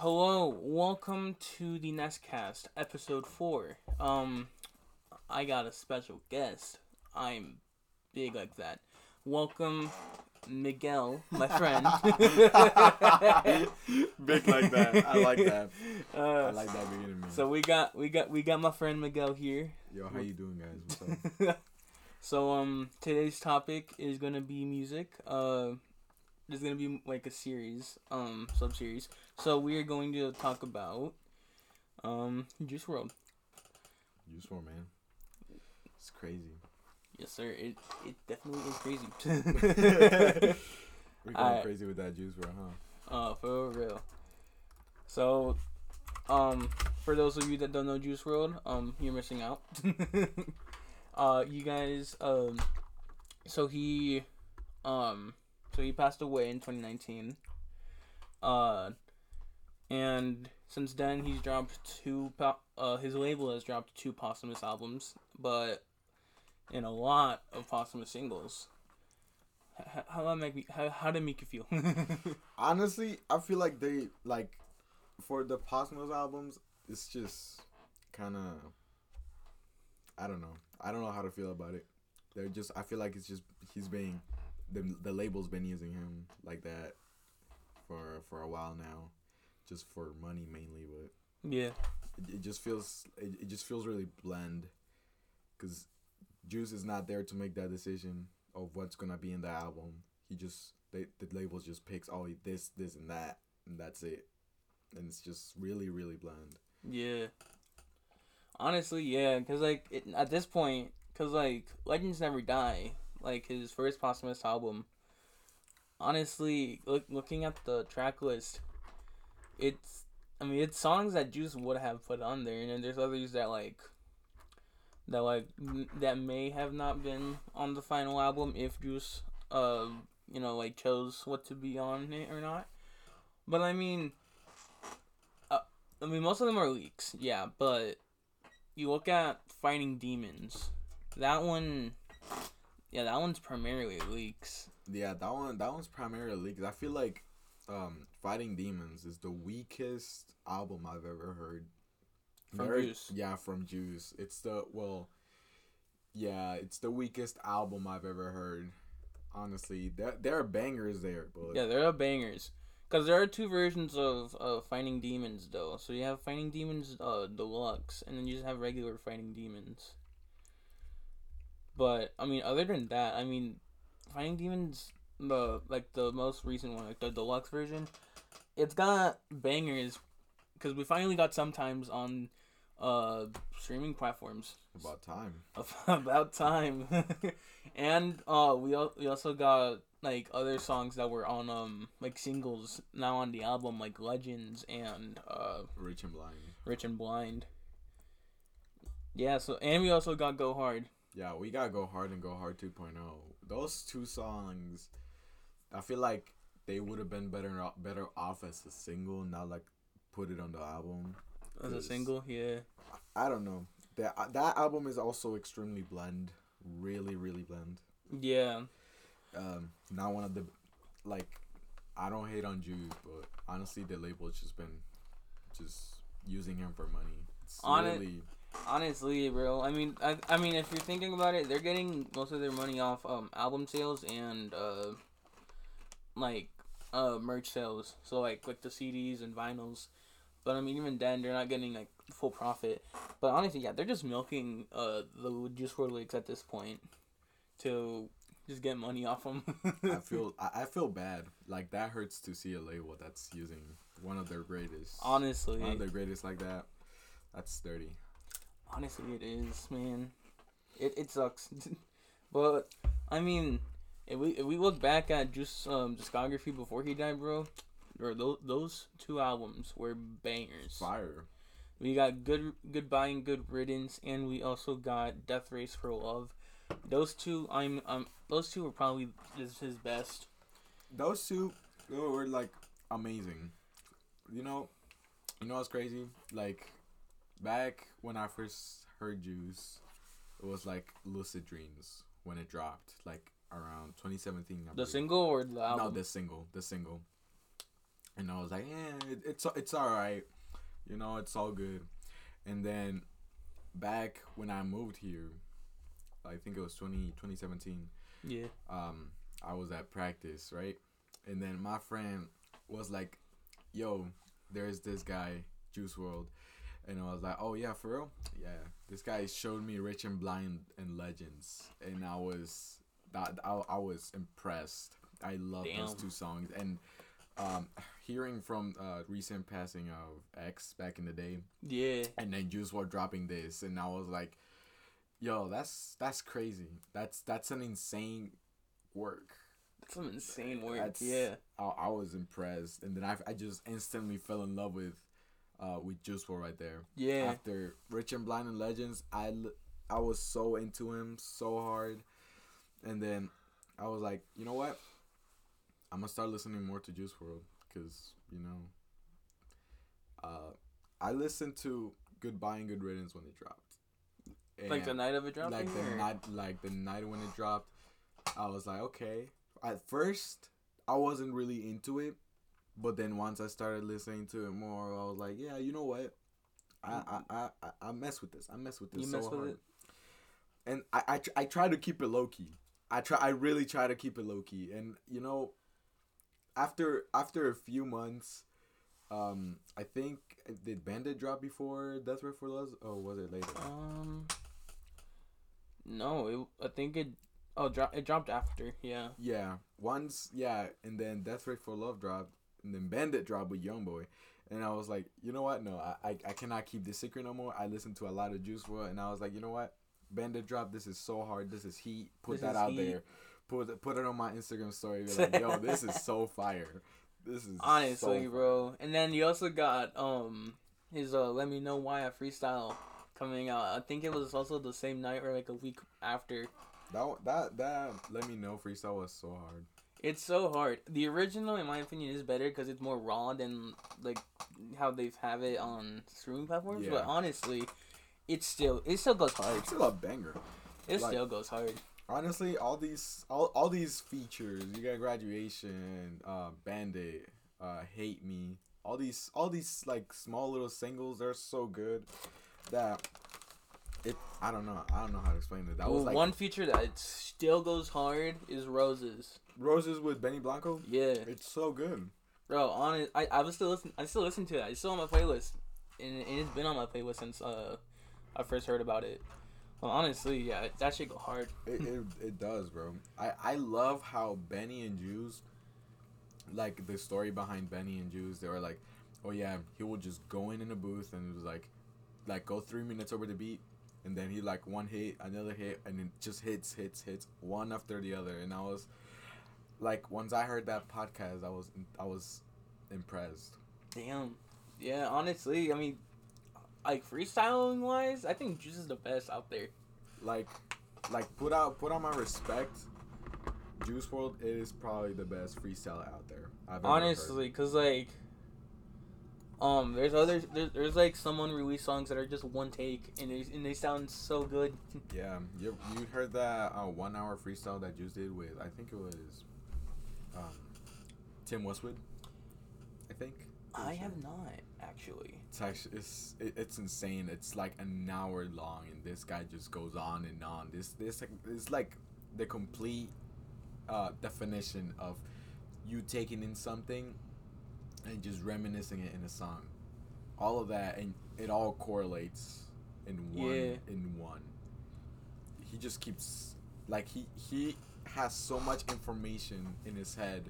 Hello, welcome to the Nestcast, episode four. Um, I got a special guest. I'm big like that. Welcome, Miguel, my friend. Big like that. I like that. I Uh, like that beginning, man. so we got we got we got my friend Miguel here. Yo, how you doing, guys? What's up? so um, today's topic is gonna be music. Uh, there's gonna be like a series, um, sub series. So we are going to talk about um Juice WRLD. Juice WRLD, man. It's crazy. Yes, sir. It it definitely is crazy. We're going crazy with that juice, World, huh? uh, for real. So, um, for those of you that don't know Juice WRLD, um, you're missing out. uh, you guys, um, so he, um, so he passed away in 2019. Uh, and since then he's dropped two. Po- uh, his label has dropped two posthumous albums, but and a lot of posthumous singles. H- h- How that make me? How how did it make you feel? Honestly, I feel like they like for the Posthumous albums. It's just kind of I don't know. I don't know how to feel about it. They're just. I feel like it's just he's being the the label's been using him like that for for a while now, just for money mainly, but. yeah. it, it just feels it, it just feels really bland because juice is not there to make that decision of what's gonna be in the album he just they, the label just picks oh this this and that and that's it and it's just really really bland Yeah. Honestly, yeah, cause like it, at this point, cause like Legends Never Die, like his first posthumous album. Honestly, look, looking at the track list, it's I mean it's songs that Juice would have put on there, and then there's others that like that like that may have not been on the final album if Juice uh you know like chose what to be on it or not. But I mean, uh, I mean most of them are leaks, yeah, but you look at Fighting Demons, that one, yeah, that one's primarily leaks. yeah that one that one's primarily leaks. i feel like um fighting demons is the weakest album i've ever heard From Very- Juice. yeah from juice it's the well yeah it's the weakest album i've ever heard honestly there, there are bangers there but Yeah, there are bangers. Cause there are two versions of uh, Fighting Demons though. So you have Fighting Demons uh, Deluxe, and then you just have regular Fighting Demons. But I mean, other than that, I mean, Fighting Demons, the like the most recent one, like the deluxe version, it's got bangers. Cause we finally got sometimes on uh streaming platforms. about time About time. and uh we al- we also got like other songs that were on um like singles now on the album like Legends and uh rich and blind Rich and Blind. Yeah, so and we also got Go Hard. Yeah we gotta go hard and go hard 2.0 those two songs i feel like they would have been better better off as a single not like put it on the album. As a single, yeah. i don't know. That that album is also extremely blend really really blend Yeah. um not one of the like i don't hate on Juice, but honestly the label's just been just using him for money. It's On it- really Honestly, bro. I mean, I, I mean, if you're thinking about it, they're getting most of their money off um album sales and uh like uh merch sales. So like like the CDs and vinyls. But I mean, even then, they're not getting like full profit. But honestly, yeah, they're just milking uh the Juice WRLD leaks at this point to just get money off them. I feel I, I feel bad. Like that hurts to see a label that's using one of their greatest. honestly, One of their greatest like that. That's dirty. Honestly, it is, man. It it sucks, but I mean, if we if we look back at Juice um discography before he died, bro, or those those two albums were bangers. Fire. We got good goodbye and good riddance, and we also got Death Race for Love. Those two, I'm um, those two were probably his, his best. Those two were like amazing. You know, you know what's crazy? Like back when I first heard Juice, it was like Lucid Dreams when it dropped, like around 2017. I The believe. single or the album? No, the single, the single. and I was like, yeah, it, it's it's all right, you know, it's all good. And then back when I moved here, I think it was 20, 2017, Yeah. um, I was at practice, right? And then my friend was like, yo, there's this guy, Juice WRLD. And I was like, oh, yeah, for real? Yeah. This guy showed me Rich and Blind and Legends. And I was, that I, I was impressed. I love those two songs. And um, hearing from uh, recent passing of X back in the day, Yeah. and then Juice WRLD dropping this, and I was like, "Yo, that's that's crazy. That's that's an insane work." That's some insane work. That's- Yeah. I, I was impressed, and then I, I just instantly fell in love with uh with Juice WRLD right there. Yeah. After Rich and Blind and Legends, I l- I was so into him so hard, and then I was like, you know what? I'm gonna start listening more to Juice WRLD because you know, uh, I listened to Goodbye and Good Riddance when it dropped. like the night of it dropping. like the or- night like the night when it dropped i was like okay at first i wasn't really into it but then once i started listening to it more i was like yeah you know what i i i, I, mess with this i mess with this You so mess with hard it? and I, I tr- i try to keep it low-key i try i really try to keep it low-key and you know after after a few months um i think did bandit drop before Death Race for Love or was it later Um. No, it, I think it. Oh, dro- it dropped after. Yeah. Yeah, once, yeah, and then Death Race for Love dropped, and then Bandit dropped with Youngboy, and I was like, you know what? No, I, I, I cannot keep this secret no more. I listened to a lot of Juice WRLD, and I was like, you know what? Bandit drop. This is so hard. This is heat. Put This that out heat. there. Put it- put it on my Instagram story. Be like, yo, this is so fire. This is Honestly, so bro. And then you also got um his uh "Let Me Know Why" a freestyle coming out. I think it was also the same night or like a week after. That that that let me know freestyle was so hard. It's so hard. The original, in my opinion, is better because it's more raw than like how they have it on streaming platforms. Yeah. But honestly, it still it still goes hard. It's still a banger. It like- still goes hard. honestly all these all, all these features you got graduation uh bandit uh hate me all these all these like small little singles they're so good that it i don't know i don't know how to explain it that was like one feature that still goes hard is roses. roses with benny blanco Yeah, it's so good bro. Honest, I I was still listen. I still listen to it. It's still on my playlist, and, and it's been on my playlist since uh I first heard about it. Well, honestly, yeah, that shit go hard. it, it, it does bro i i love how benny and juice like the story behind benny and juice they were like oh yeah he will just go in in a booth and it was like like go three minutes over the beat and then he like one hit another hit and it just hits hits hits one after the other and i was like once i heard that podcast i was i was impressed Damn. Yeah, honestly, I mean, like freestyling wise, I think Juice is the best out there. like like put out put on my respect juice world is probably the best freestyle out there I've ever. Honestly, cause like, um, there's other there's, there's like some unreleased songs that are just one take and they and they sound so good. Yeah, you you heard that uh, one hour freestyle that Juice did with I think it was um, Tim Westwood. I think. I have not actually. It's actually it's it, it's insane. It's like an hour long, and this guy just goes on and on. This this like it's like the complete uh, definition of you taking in something and just reminiscing it in a song. All of that, and it all correlates in one. Yeah. In one. He just keeps like he he has so much information in his head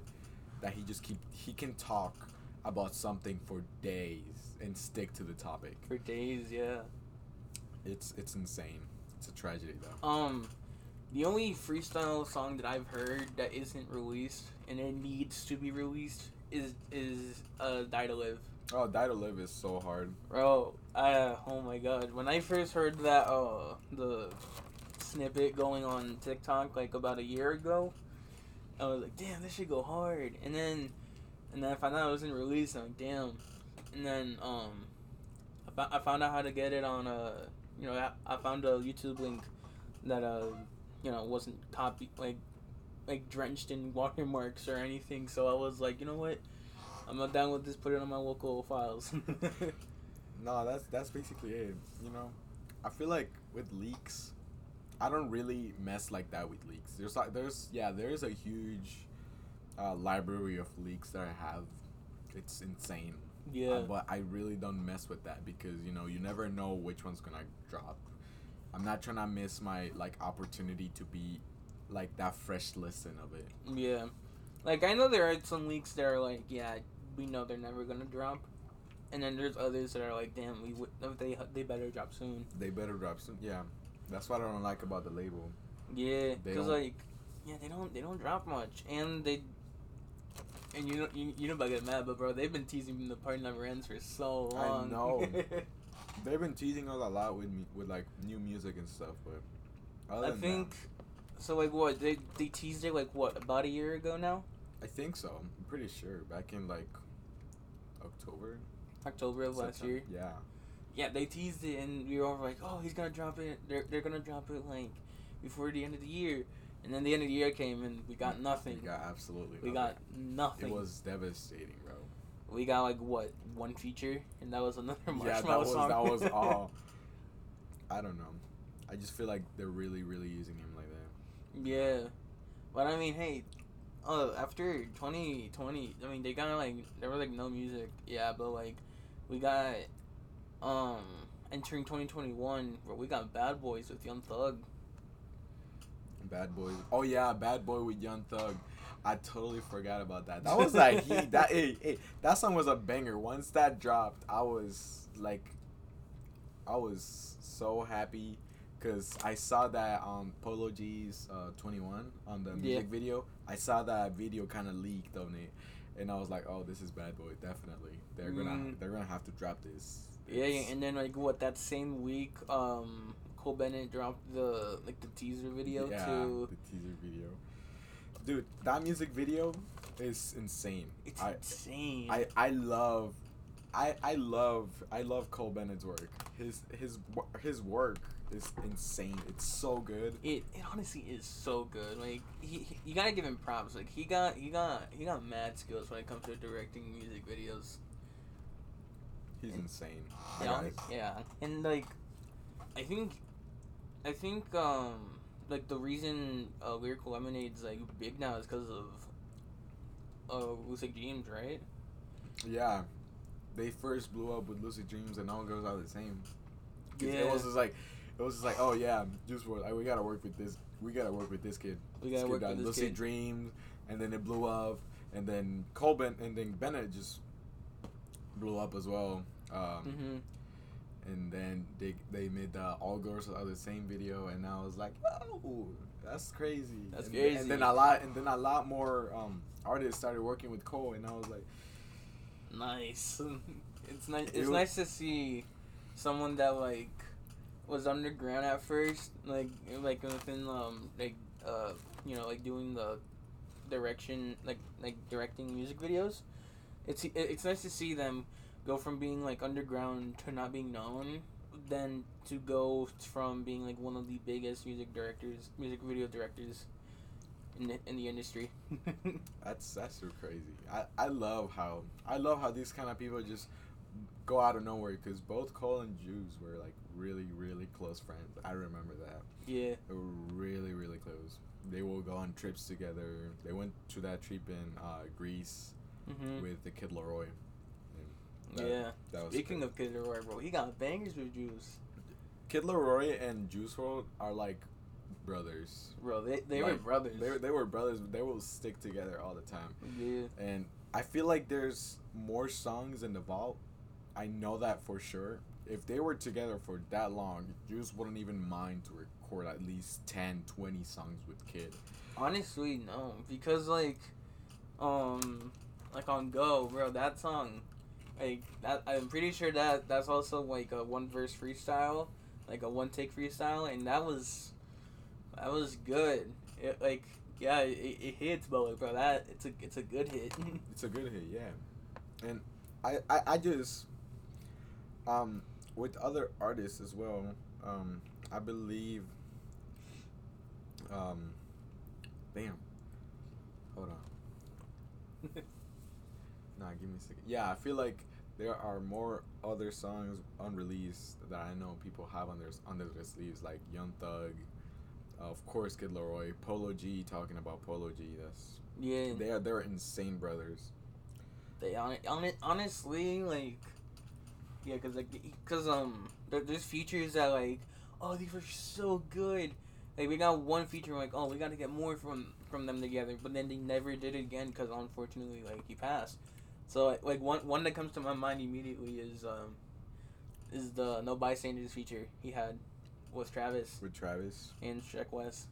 that he just keep he can talk about something for days and stick to the topic. For days, yeah. It's it's insane. It's a tragedy though. Um, the only freestyle song that I've heard that isn't released and it needs to be released is is uh Die to Live. Oh, Die to Live is so hard. Bro, uh, oh my god. When I first heard that, uh, the snippet going on TikTok like about a year ago, I was like, damn, this should go hard. And then, and then I found out it wasn't released. I'm like, damn. And then, um, I, I found out how to get it on a, you know, I, I found a YouTube link that uh, you know, wasn't copy like, like drenched in watermarks or anything. So I was like, you know what? I'm not down with this. Put it on my local files. No, that's that's basically it. You know, I feel like with leaks, I don't really mess like that with leaks. There's like there's yeah there's a huge uh, library of leaks that I have. It's insane. yeah. Uh, but I really don't mess with that because you know you never know which one's gonna drop. I'm not trying to miss my like opportunity to be like that fresh listen of it. Yeah. Like I know there are some leaks that are like, yeah, we know they're never gonna drop, and then there's others that are like, damn, we would they they better drop soon. They better drop soon. Yeah, that's what I don't like about the label. Yeah, because like, yeah, they don't they don't drop much, and they. And you know you, you know about get mad, but bro, they've been teasing the party never ends for so long. I know. They've been teasing us a lot with me, with like new music and stuff, but other I think. So like what they they teased it like what about a year ago now, I think so. I'm pretty sure back in like October October of last September- year. Yeah, Yeah, they teased it, and we were all like, "Oh, he's gonna drop it. They're they're gonna drop it like before the end of the year." And then the end of the year came, and we got nothing. We got absolutely. We nothing. got nothing. It was devastating, bro. We got like what one feature, and that was another yeah, that was song. that was all. I don't know. I just feel like they're really, really using him. Yeah, but I mean, hey, uh, after twenty twenty, I mean, they got like there was like no music. Yeah, but like we got um entering twenty twenty one, where we got Bad Boys with Young Thug. Bad boy. Oh yeah, bad boy with Young Thug. I totally forgot about that. That was like he that hey, hey, that song was a banger. Once that dropped, I was like, I was so happy because I saw that on Polo G's uh, 21 on the music video. I saw that video kind of leaked on it, and I was like, oh, this is Bad Boy. Definitely, they're gonna Mm. they're gonna have to drop this. Yeah, It's- and then like what that same week, um, Cole Bennett dropped the like the teaser video yeah, to. the teaser video. Dude, that music video is insane. It's I, insane. I I love, I I love I love Cole Bennett's work. His his his work is insane. It's so good. it it honestly is so good. Like he, he you gotta give him props. Like he got he got he got mad skills when it comes to directing music videos. He's And- insane. Yeah, yeah, and like, I think, I think um like the reason uh, lyrical lemonade's like big now is because of uh Lucid Dreams, right? Yeah, they first blew up with Lucid Dreams, and all girls are the same. Yeah. It was just like, it was just like, oh yeah, Juice WRLD. Like, we gotta work with this. We gotta work with this kid. We gotta kid work with this Lucid kid. Dreams, and then it blew up, and then Colben, and then Bennett just blew up as well. Um, Mm-hmm. and then they they made the all girls of the same video, and I was like, oh, that's crazy. That's and, crazy. And then a lot, and then a lot more um, artists started working with Cole, and I was like, Nice. It's nice. It It's was- nice to see someone that like was underground at first, like like within um like uh you know like doing the direction like like directing music videos. It's it's nice to see them go from being like underground to not being known, then to go from being like one of the biggest music directors, music video directors in the, in the industry. That's that's so crazy. I, I love how I love how these kind of people just go out of nowhere because both Cole and Juice were like really really close friends. I remember that yeah. they were really really close. They will go on trips together. They went to that trip in uh, Greece hmm with the Kid Laroi. That- Yeah. that was Speaking crazy. of Kid Laroi, bro, he got bangers with Juice. Kid Laroi and Juice WRLD are like brothers. Bro, they, they were brothers. They were, they were brothers. They will stick together all the time. yeah. and I feel like there's more songs in the vault. I know that for sure. If they were together for that long, Juice wouldn't even mind to record at least 10, 20 songs with Kid. Honestly, no. Because, like, um, like on Go, bro, that song, like, that, I'm pretty sure that that's also, like, a one verse freestyle, like a one take freestyle, and that was, that was good. It, like, yeah, it, it hits, but, like, bro, that, it's a, it's a good hit. It's a good hit, yeah. And I, I, I just, um, with other artists as well, um, I believe, um, bam. Hold on. Nah, give me a second. Yeah, I feel like there are more other songs unreleased that I know people have on their under their sleeves, like Young Thug, uh, of course Kid Laroi, Polo G. Talking about Polo G, that's Yeah, they are they're insane brothers. they on it, on it honestly like yeah because like because um there, there's features that like oh these are so good like we got one feature like oh we got to get more from from them together but then they never did it again because unfortunately like he passed so like one one that comes to my mind immediately is um is the no bystanders feature he had with Travis with Travis. and Sheck Wes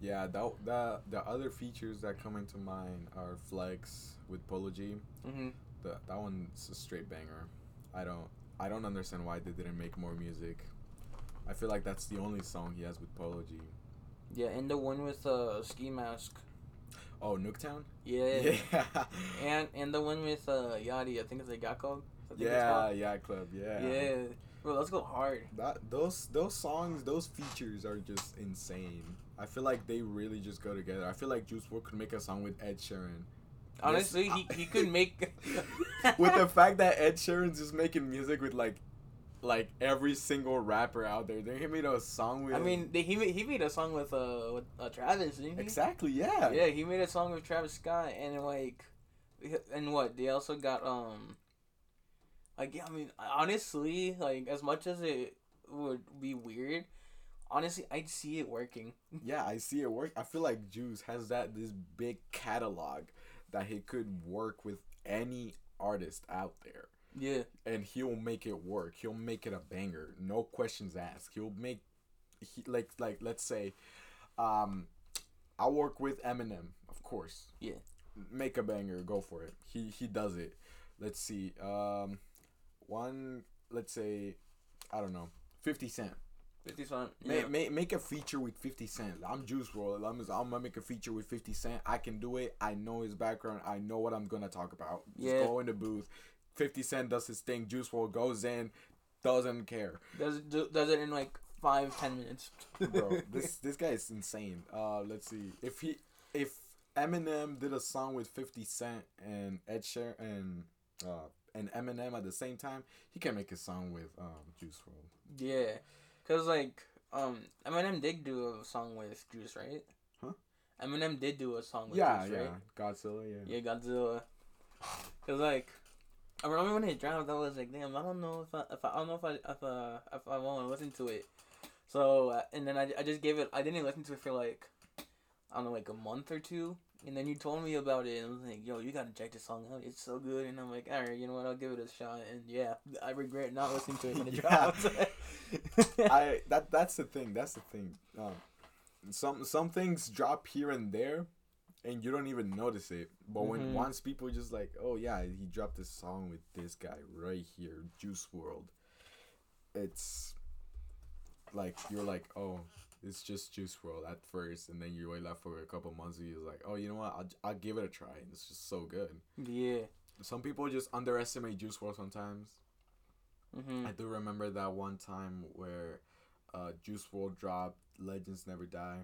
Yeah, that the the other features that come into mind are Flex with Polo G. mm-hmm. The, that one's a straight banger. I don't I don't understand why they didn't make more music. I feel like that's the only song he has with Polo G. yeah and the one with uh ski mask Oh, Nuketown? yeah. Yeah. And and the one with uh Yachty, I think it's a think it's yeah, yeah, club, yeah. Yeah. Bro, let's go hard. That those those songs, those features are just insane. I feel like they really just go together. I feel like Juice WRLD could make a song with Ed Sheeran. Honestly, he, he could make with the fact that Ed Sheeran's just making music with like like every single rapper out there. They made a song with I mean, they, he made, he made a song with uh with uh, Travis, didn't he? Exactly, yeah. Yeah, he made a song with Travis Scott, and like, and what they also got um. Like yeah, I mean, honestly, like as much as it would be weird, honestly, I'd see it working. Yeah, I see it work. I feel like Juice has that this big catalog that he could work with any artist out there. Yeah, and he'll make it work. He'll make it a banger. No questions asked. He'll make he like like let's say um I work with Eminem, of course. Yeah. Make a banger, go for it. He he does it. Let's see. Um one let's say I don't know. 50 Cent. Fifty cent. Yeah. ma- make a feature with 50 Cent. I'm Juice WRLD. I'm, I'm gonna make a feature with 50 Cent. I can do it. I know his background. I know what I'm gonna talk about. Just Yeah. go in the booth. 50 Cent does his thing. Juice WRLD goes in, doesn't care. Does it do, does it in like five ten minutes. Bro, this this guy is insane. Uh, let's see. If he if Eminem did a song with 50 Cent and Ed Sheeran and uh and Eminem at the same time, he can make a song with um Juice WRLD. Yeah, cause like um Eminem did do a song with Juice, right? Huh? Eminem did do a song with Yeah, Juice, yeah. right? Godzilla, yeah. Yeah, Godzilla. Cause like, I remember when it dropped, I was like, damn, I don't know if I, if I, I don't know if I, if uh, if I want to listen to it. So uh, and then I, I just gave it. I didn't listen to it for like, I don't know, like a month or two. And then you told me about it, and I was like, "Yo, you gotta check this song out. It's so good." And I'm like, "All right, you know what? I'll give it a shot." And yeah, I regret not listening to it when it dropped. I that that's the thing. That's the thing. Um, some some things drop here and there, and you don't even notice it. But when Mhm. once people just like, oh yeah, he dropped this song with this guy right here, Juice WRLD. It's like you're like, oh, it's just Juice WRLD at first, and then you wait left for a couple months, and you're like, oh, you know what? I'll I'll give it a try. And it's just so good. yeah. Some people just underestimate Juice WRLD sometimes. hmm I do remember that one time where uh, Juice WRLD dropped "Legends Never Die."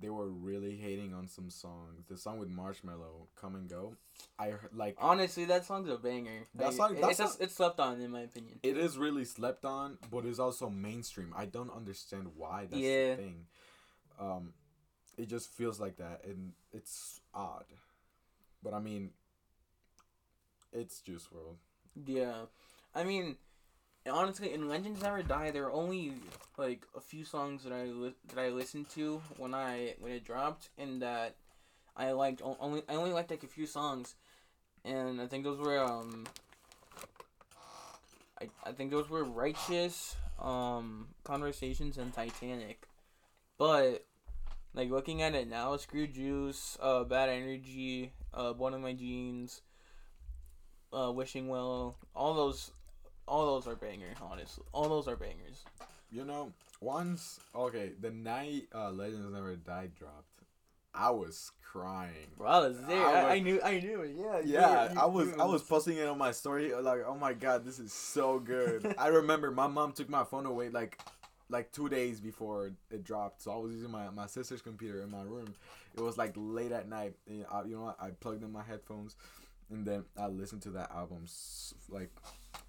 They were really hating on some songs. The song with Marshmello, "Come and Go," I like Honestly, that song's a banger. That Like, song- that it's, just, it's slept on in my opinion. it is really slept on, but it's also mainstream. I don't understand why. That's Yeah. the thing. Um, it just feels like that, and it's odd. But I mean, it's Juice WRLD. Yeah, I mean, honestly, in Legends Never Die, there are only like a few songs that I li- that I listened to when I when it dropped, and that I liked only I only liked like a few songs, and I think those were um. I, I think those were Righteous, um, Conversations, and Titanic, but like looking at it now, Screw Juice, uh, Bad Energy, uh, Blood on My Jeans, uh, Wishing Well, all those, all those are bangers. Honestly, all those are bangers. You know, once okay, the night uh, Legends Never Die dropped, I was crying. Bro, I was there. I was- I knew. I knew it. Yeah. Yeah, you- I was I was posting it on my story like, oh my god, this is so good. I remember my mom took my phone away like like two days before it dropped, so I was using my, my sister's computer in my room. It was like late at night. And I, you know what? I plugged in my headphones, and then I listened to that album like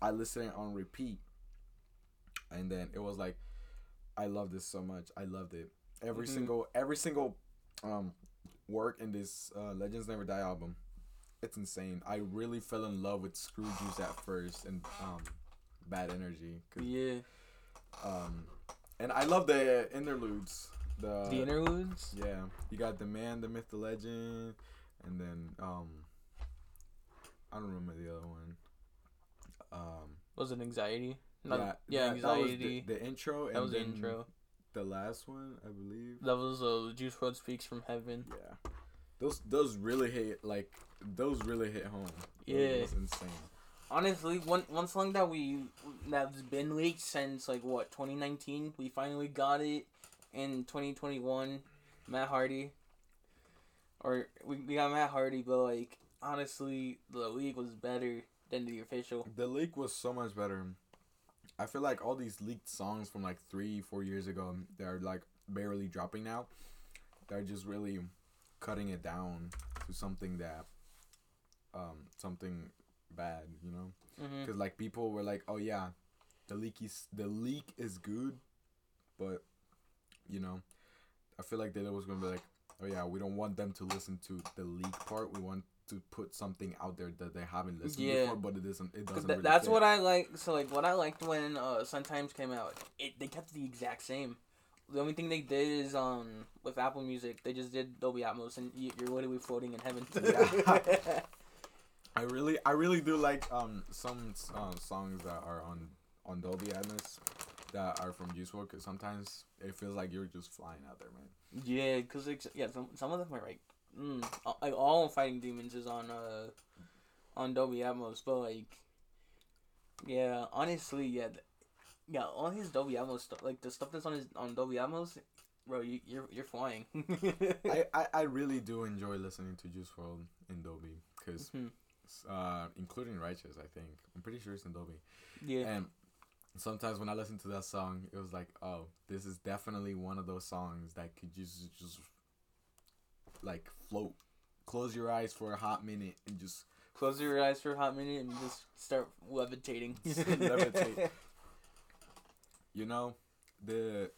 I listened on repeat, and then it was like I love this so much. I loved it. Every Mhm. single every single um work in this uh, Legends Never Die album. It's insane. I really fell in love with Screw Juice at first and um Bad Energy. Yeah. um, and I love the interludes. The, the interludes. yeah, you got the man, the myth, the legend, and then um, I don't remember the other one. Um, Was it anxiety? yeah, Not, yeah, that- that was the- anxiety. the, intro. That and was the intro. The last one, I believe. That was uh, Juice WRLD speaks from heaven. Yeah, those those really hit like those really hit home. Yeah. was insane. Honestly, one one song that we that's been leaked since like what 2019. We finally got it in 2021. Matt Hardy. Or we, we got Matt Hardy, but like honestly, the leak was better than the official. The leak was so much better. I feel like all these leaked songs from like three, four years ago, they're like barely dropping now. They're just really cutting it down to something that, um, something bad, you know? Because like people were like, "Oh yeah, the leak is the leak is good," but you know, I feel like they was gonna be like, "Oh yeah, we don't want them to listen to the leak part. We want to put something out there that they haven't listened Yeah. before, but it isn't. It doesn't. Th- really that's fit." what I like. So like, what I liked when uh, Sometimes came out, it they kept the exact same. The only thing they did is um with Apple Music, they just did Dolby Atmos, and you- you're literally floating in heaven. Yeah. I really, I really do like um some um, songs that are on on Dolby Atmos that are from Juice WRLD because sometimes it feels like you're just flying out there, man. yeah, cause like, yeah, some some of them are like, mm, like all Fighting Demons is on uh on Dolby Atmos, but like, yeah, honestly, yeah, th- yeah, all his Dolby Atmos stuff, like the stuff that's on his on Dolby Atmos, bro, you you're you're flying. I, I, I really do enjoy listening to Juice WRLD in Dolby because Mhm. uh, including Righteous, I think I'm pretty sure it's in Dolby. Yeah. And sometimes when I listen to that song, it was like, oh, this is definitely one of those songs that could just just like float. Close your eyes for a hot minute and just Close your eyes for a hot minute and just start levitating. Levitate. you know, the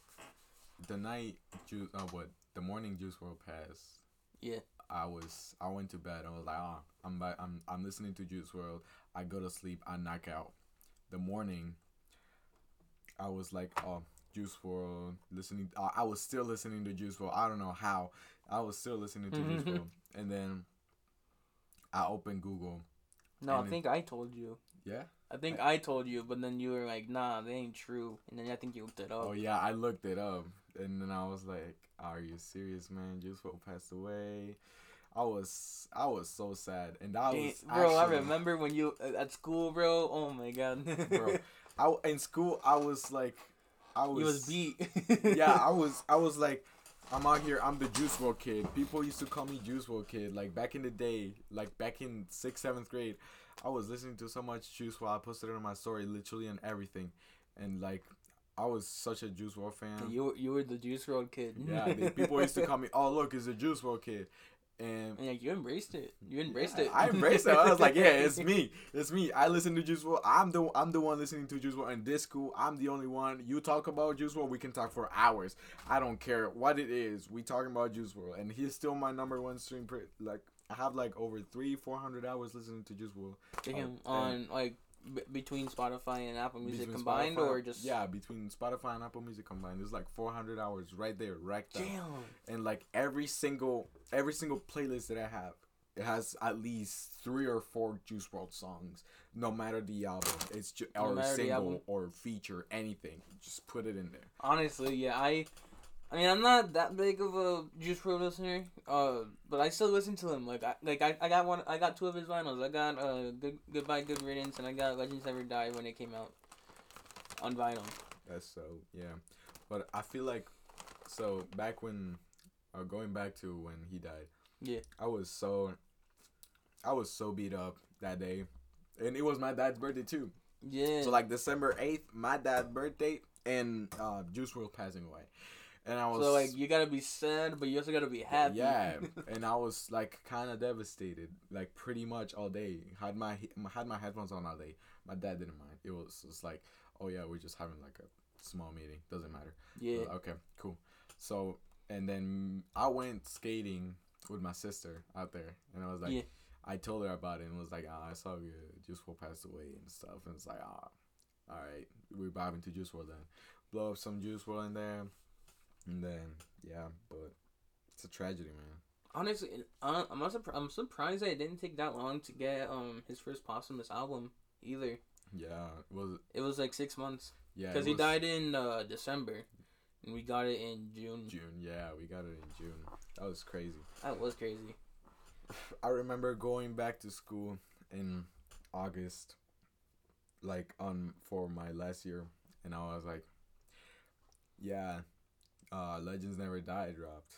the night juice uh, what the morning Juice WRLD passed. Yeah. I was I went to bed. I was like, ah, I'm by, I'm I'm listening to Juice WRLD. I go to sleep. I knock out. The morning. I was like, oh, Juice WRLD. Listening. Uh, I was still listening to Juice WRLD. I don't know how. I was still listening to this World. And then I opened Google. No, I And it- think I told you. Yeah. I think I told you, but then you were like, "Nah, they ain't true," and then I think you looked it up. Oh yeah, I looked it up, and then I was like, "Are you serious, man? Juice WRLD passed away." I was I was so sad, and Damn, was bro, I remember when you uh, at school, bro. Oh my god, bro. I in school I was like, I was you was beat. yeah, I was I was like, I'm out here. I'm the Juice WRLD kid. People used to call me Juice WRLD kid. Like back in the day, like back in sixth, seventh grade, I was listening to so much Juice WRLD. I posted it on my story, literally and everything, and like. I was such a Juice WRLD fan. you were- you were the Juice WRLD kid. Yeah, people used to call me, "Oh, look, it's a Juice WRLD kid," and And like you embraced it. You embraced yeah, it. I embraced it. I was like, "Yeah, it's me. It's me. I listen to Juice WRLD. I'm the I'm the one listening to Juice WRLD in this school. I'm the only one. You talk about Juice WRLD, we can talk for hours. I don't care what it is. We talking about Juice WRLD, and he's still my number one stream. Pre- like I have like over three, four hundred hours listening to Juice WRLD. Damn, Oh, on like b- between Spotify and Apple Music Between combined, Spotify- or just yeah, between Spotify and Apple Music combined, there's like 400 hours right there, right up. Damn. and like every single every single playlist that I have, it has at least three or four Juice WRLD songs. No matter the album, it's ju- No or single or feature, anything. Just put it in there. Honestly, yeah, I, I mean, I'm not that big of a Juice WRLD listener, uh, but I still listen to him. Like, I, like I, I got one, I got two of his vinyls. I got uh, good, goodbye, good riddance, and I got Legends Never Die when it came out on vinyl. That's so yeah, but I feel like so back when, uh, going back to when he died. Yeah. I was so, I was so beat up that day, and it was my dad's birthday too. Yeah. So like December eighth, my dad's birthday, and uh, Juice WRLD passing away, and I was So like you gotta be sad, but you also gotta be happy. Yeah, and I was like kind of devastated, like pretty much all day. Had my had my headphones on all day. My dad didn't mind. It was just like, oh yeah, we're just having like a small meeting. Doesn't matter. yeah. Okay, cool. So and then I went skating with my sister out there, and I was like, Yeah. I told her about it, and was like, ah, I saw you. Juice WRLD passed away and stuff, and it's like, ah, all right, we're vibing to Juice WRLD then. Blow up some Juice WRLD in there, and then yeah, but it's a tragedy, man. Honestly, uh, I'm not surpri- I'm surprised that it didn't take that long to get um his first posthumous album either. Yeah, it was It was like six months yeah because he was died in uh, December, and we got it in June. June. Yeah, we got it in June. That was crazy. That was crazy. I remember going back to school in August, like on for my last year, and I was like, "Yeah, uh, Legends Never Die dropped,"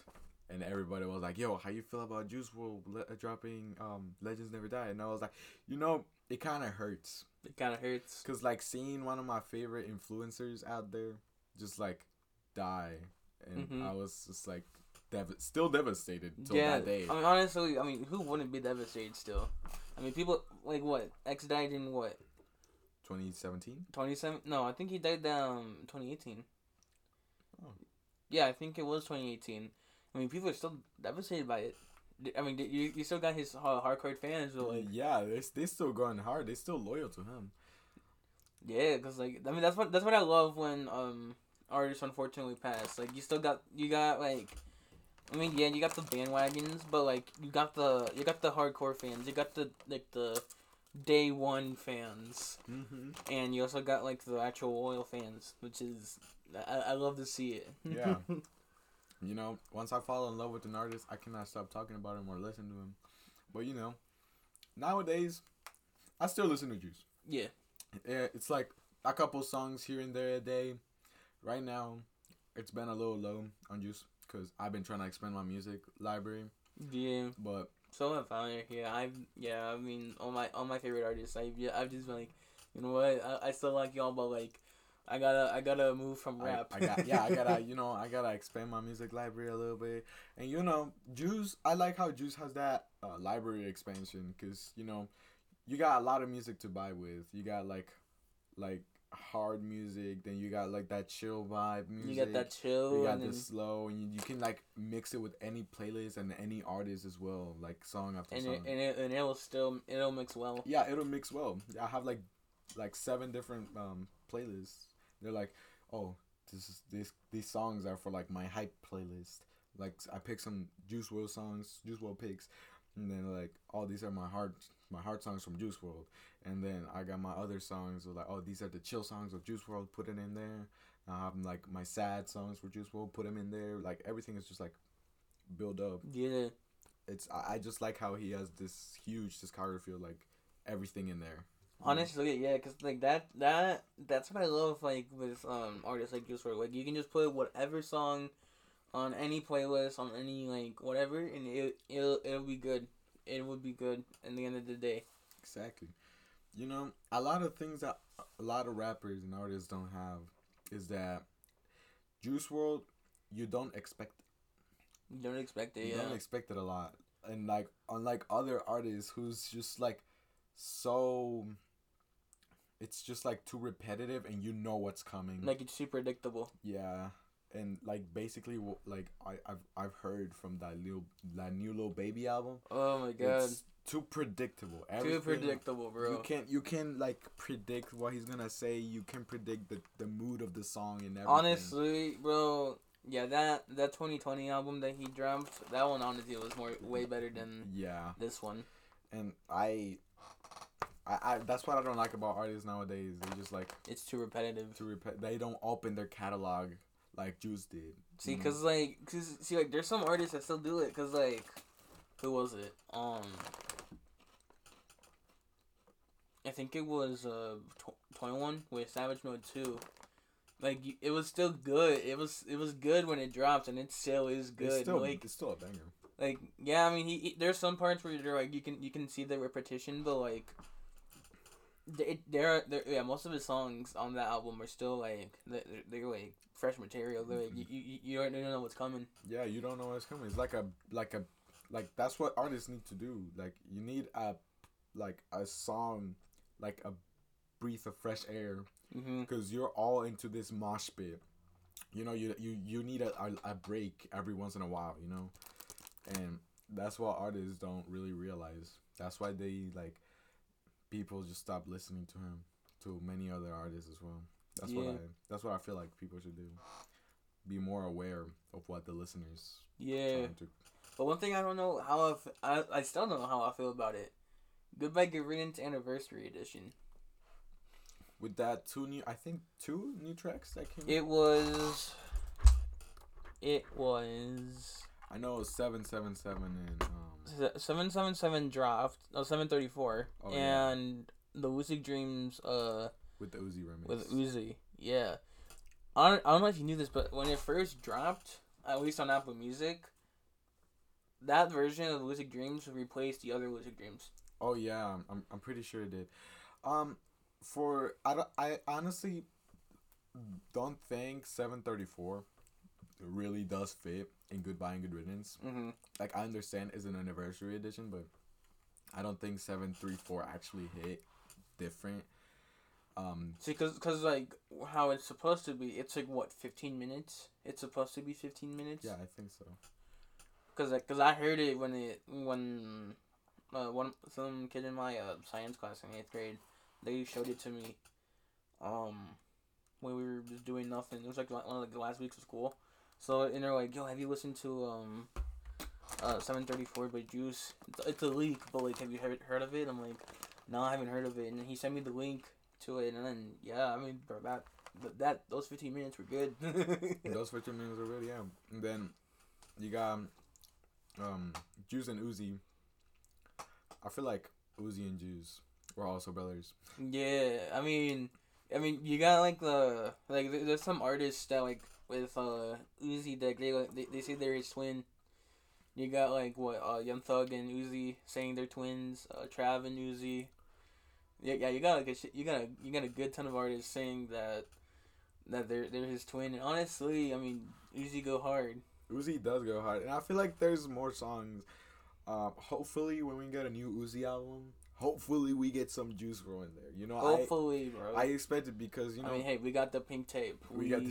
and everybody was like, "Yo, how you feel about Juice WRLD le- dropping um, Legends Never Die?" And I was like, "You know, it kind of hurts, It kind of hurts. cause like seeing one of my favorite influencers out there just like die, and Mhm. I was just like." Dev- still devastated till yeah, that day. I mean, honestly, I mean, who wouldn't be devastated still? I mean, people like what X died in what 2017. 27? No, I think he died um 2018. Oh. Yeah, I think it was 2018. I mean, people are still devastated by it. I mean, you you still got his uh, hardcore fans, but like, yeah, they they still going hard. They still loyal to him. yeah, cause like, I mean, that's what that's what I love when um artists unfortunately pass. Like, you still got you got like, I mean, yeah, you got the bandwagons, but like, you got the you got the hardcore fans. You got the like the day one fans, Mm-hmm. and you also got like the actual loyal fans, which is I, I love to see it. Yeah. You know, once I fall in love with an artist, I cannot stop talking about him or listen to him. But you know, nowadays, I still listen to Juice. yeah. Yeah, it's like a couple songs here and there a day. Right now, it's been a little low on Juice because I've been trying to expand my music library. Yeah. But So have I. Yeah, I've yeah. I mean, all my all my favorite artists. I yeah. I've just been like, you know what? I, I still like y'all, but like, I gotta I gotta move from rap. I got yeah, I gotta you know I gotta expand my music library a little bit, and you know Juice. I like how Juice has that uh, library expansion because you know you got a lot of music to buy with. You got like like hard music, then you got like that chill vibe music. you got that chill. You got the slow, and you, you can like mix it with any playlist and any artist as well, like song after and song. it, and it and it'll still it'll mix well. Yeah, it'll mix well. I have like like seven different um playlists. They're like, oh, this is this these songs are for like my hype playlist. Like I pick some Juice WRLD songs, Juice WRLD picks, and then like all these are my heart my heart songs from Juice WRLD. And then I got my other songs like, oh, these are the chill songs of Juice WRLD. Put it in there. I have like my sad songs for Juice WRLD. Put them in there. Like everything is just like build up Yeah. it's I, I just like how he has this huge discography of like everything in there. Honestly, yeah, cause like that that that's what I love like with um artists like Juice WRLD. Like you can just put whatever song on any playlist on any like whatever, and it it'll it'll be good. It would be good in the end of the day. Exactly. You know, a lot of things that a lot of rappers and artists don't have is that Juice WRLD, you don't expect You don't expect it, you yeah. don't expect it a lot, and like unlike other artists who's just like so. It's just like too repetitive, and you know what's coming. like it's too predictable. Yeah, and like basically, like I I've I've heard from that little that new little baby album. Oh my god, It's too predictable. too predictable, bro. You can you can like predict what he's gonna say. You can predict the, the mood of the song and everything. Honestly, bro, yeah, that that 2020 album that he dropped, that one honestly was more way better than Yeah, this one. and I, I, I that's what I don't like about artists nowadays. They just like It's too repetitive. to repeat. They don't open their catalog like Juice did. See, you know? cause like, cause see, like, there's some artists that still do it. Cause like, who was it? Um, I think it was uh Twenty One with Savage Mode Two. Like it was still good. It was it was good when it dropped, and it still is good. it's still like it's still a banger. like yeah, I mean, he, he there's some parts where you're like you can you can see the repetition, but like, It, there, there, yeah. Most of his songs on that album are still like they're, they're like fresh material. They're like you, you, you don't, you don't know what's coming. Yeah, you don't know what's coming. It's like a like a like that's what artists need to do. Like you need a like a song, like a breath of fresh air, Mm-hmm. because you're all into this mosh pit. You know, you you you need a, a a break every once in a while. You know, and that's what artists don't really realize. That's why they like people just stop listening to him. To many other artists as well. That's what I. That's what I feel like people should do. Be more aware of what the listeners Yeah, trying to but one thing I don't know how I, f- I, I still don't know how I feel about it. Goodbye Good Riddance Anniversary Edition. with that two new I think two new tracks that came. It was. It was I know it was seven seven seven and um seven seven seven draft. No, seven thirty four, Oh, yeah. and the Lucid Dreams. Uh. with the Uzi remix. with Uzi. Yeah. I don't, I don't know if you knew this, but when it first dropped, at least on Apple Music, that version of Lucid Dreams replaced the other Lucid Dreams. Oh yeah, I'm- I'm I'm pretty sure it did. Um, for I I honestly don't think seven thirty four really does fit in Goodbye and Good Riddance. Mm-hmm. Like I understand it's an anniversary edition, but I don't think seven three four actually hit different. Um, See, cause, cause like how it's supposed to be, it's like what fifteen minutes. It's supposed to be fifteen minutes. yeah, I think so. Cause like, cause I heard it when it when, uh, one some kid in my uh, science class in eighth grade, they showed it to me. Um, when we were just doing nothing. It was like one of the last weeks of school. So and they're like, "Yo, have you listened to um, uh, seven thirty four by Juice? It's, it's a leak, but like, have you heard heard of it?" I'm like, "No, I haven't heard of it." And he sent me the link to it, and then yeah, I mean, bro, that that, that those fifteen minutes were good. Those fifteen minutes were really yeah. And then you got um Juice and Uzi. I feel like Uzi and Juice were also brothers. Yeah, I mean, I mean, you got like the like. There's some artists that like with uh Uzi that they they, they say they're his twin. You got like what uh Young Thug and Uzi saying they're twins. Uh, Trav and Uzi. Yeah, yeah, you got like a you got a you got a good ton of artists saying that that they're they're his twin. And honestly, I mean, Uzi go hard. Uzi does go hard, and I feel like there's more songs. Um, hopefully, when we get a new Uzi album, hopefully we get some Juice in there. You know, Hopefully, bro. I I expect it because you know I mean, hey, we got the pink tape. We We, got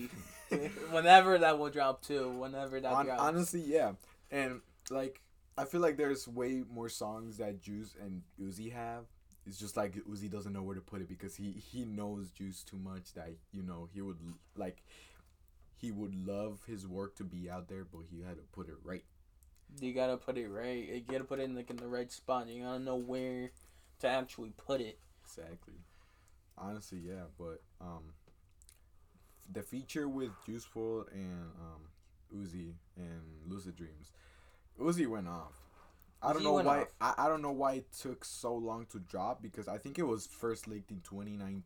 whenever that will drop too. Whenever that Hon- drops. honestly, yeah, and like I feel like there's way more songs that Juice and Uzi have. It's just like Uzi doesn't know where to put it because he he knows Juice too much that you know he would like he would love his work to be out there, but he had to put it right. You gotta put it right. You gotta put it in like in the right spot. You gotta know where to actually put it. Exactly. Honestly, yeah, but um, the feature with Juice WRLD and um, Uzi and Lucid Dreams, Uzi went off. I don't Uzi know why. I, I don't know why it took so long to drop because I think it was first leaked in 2019,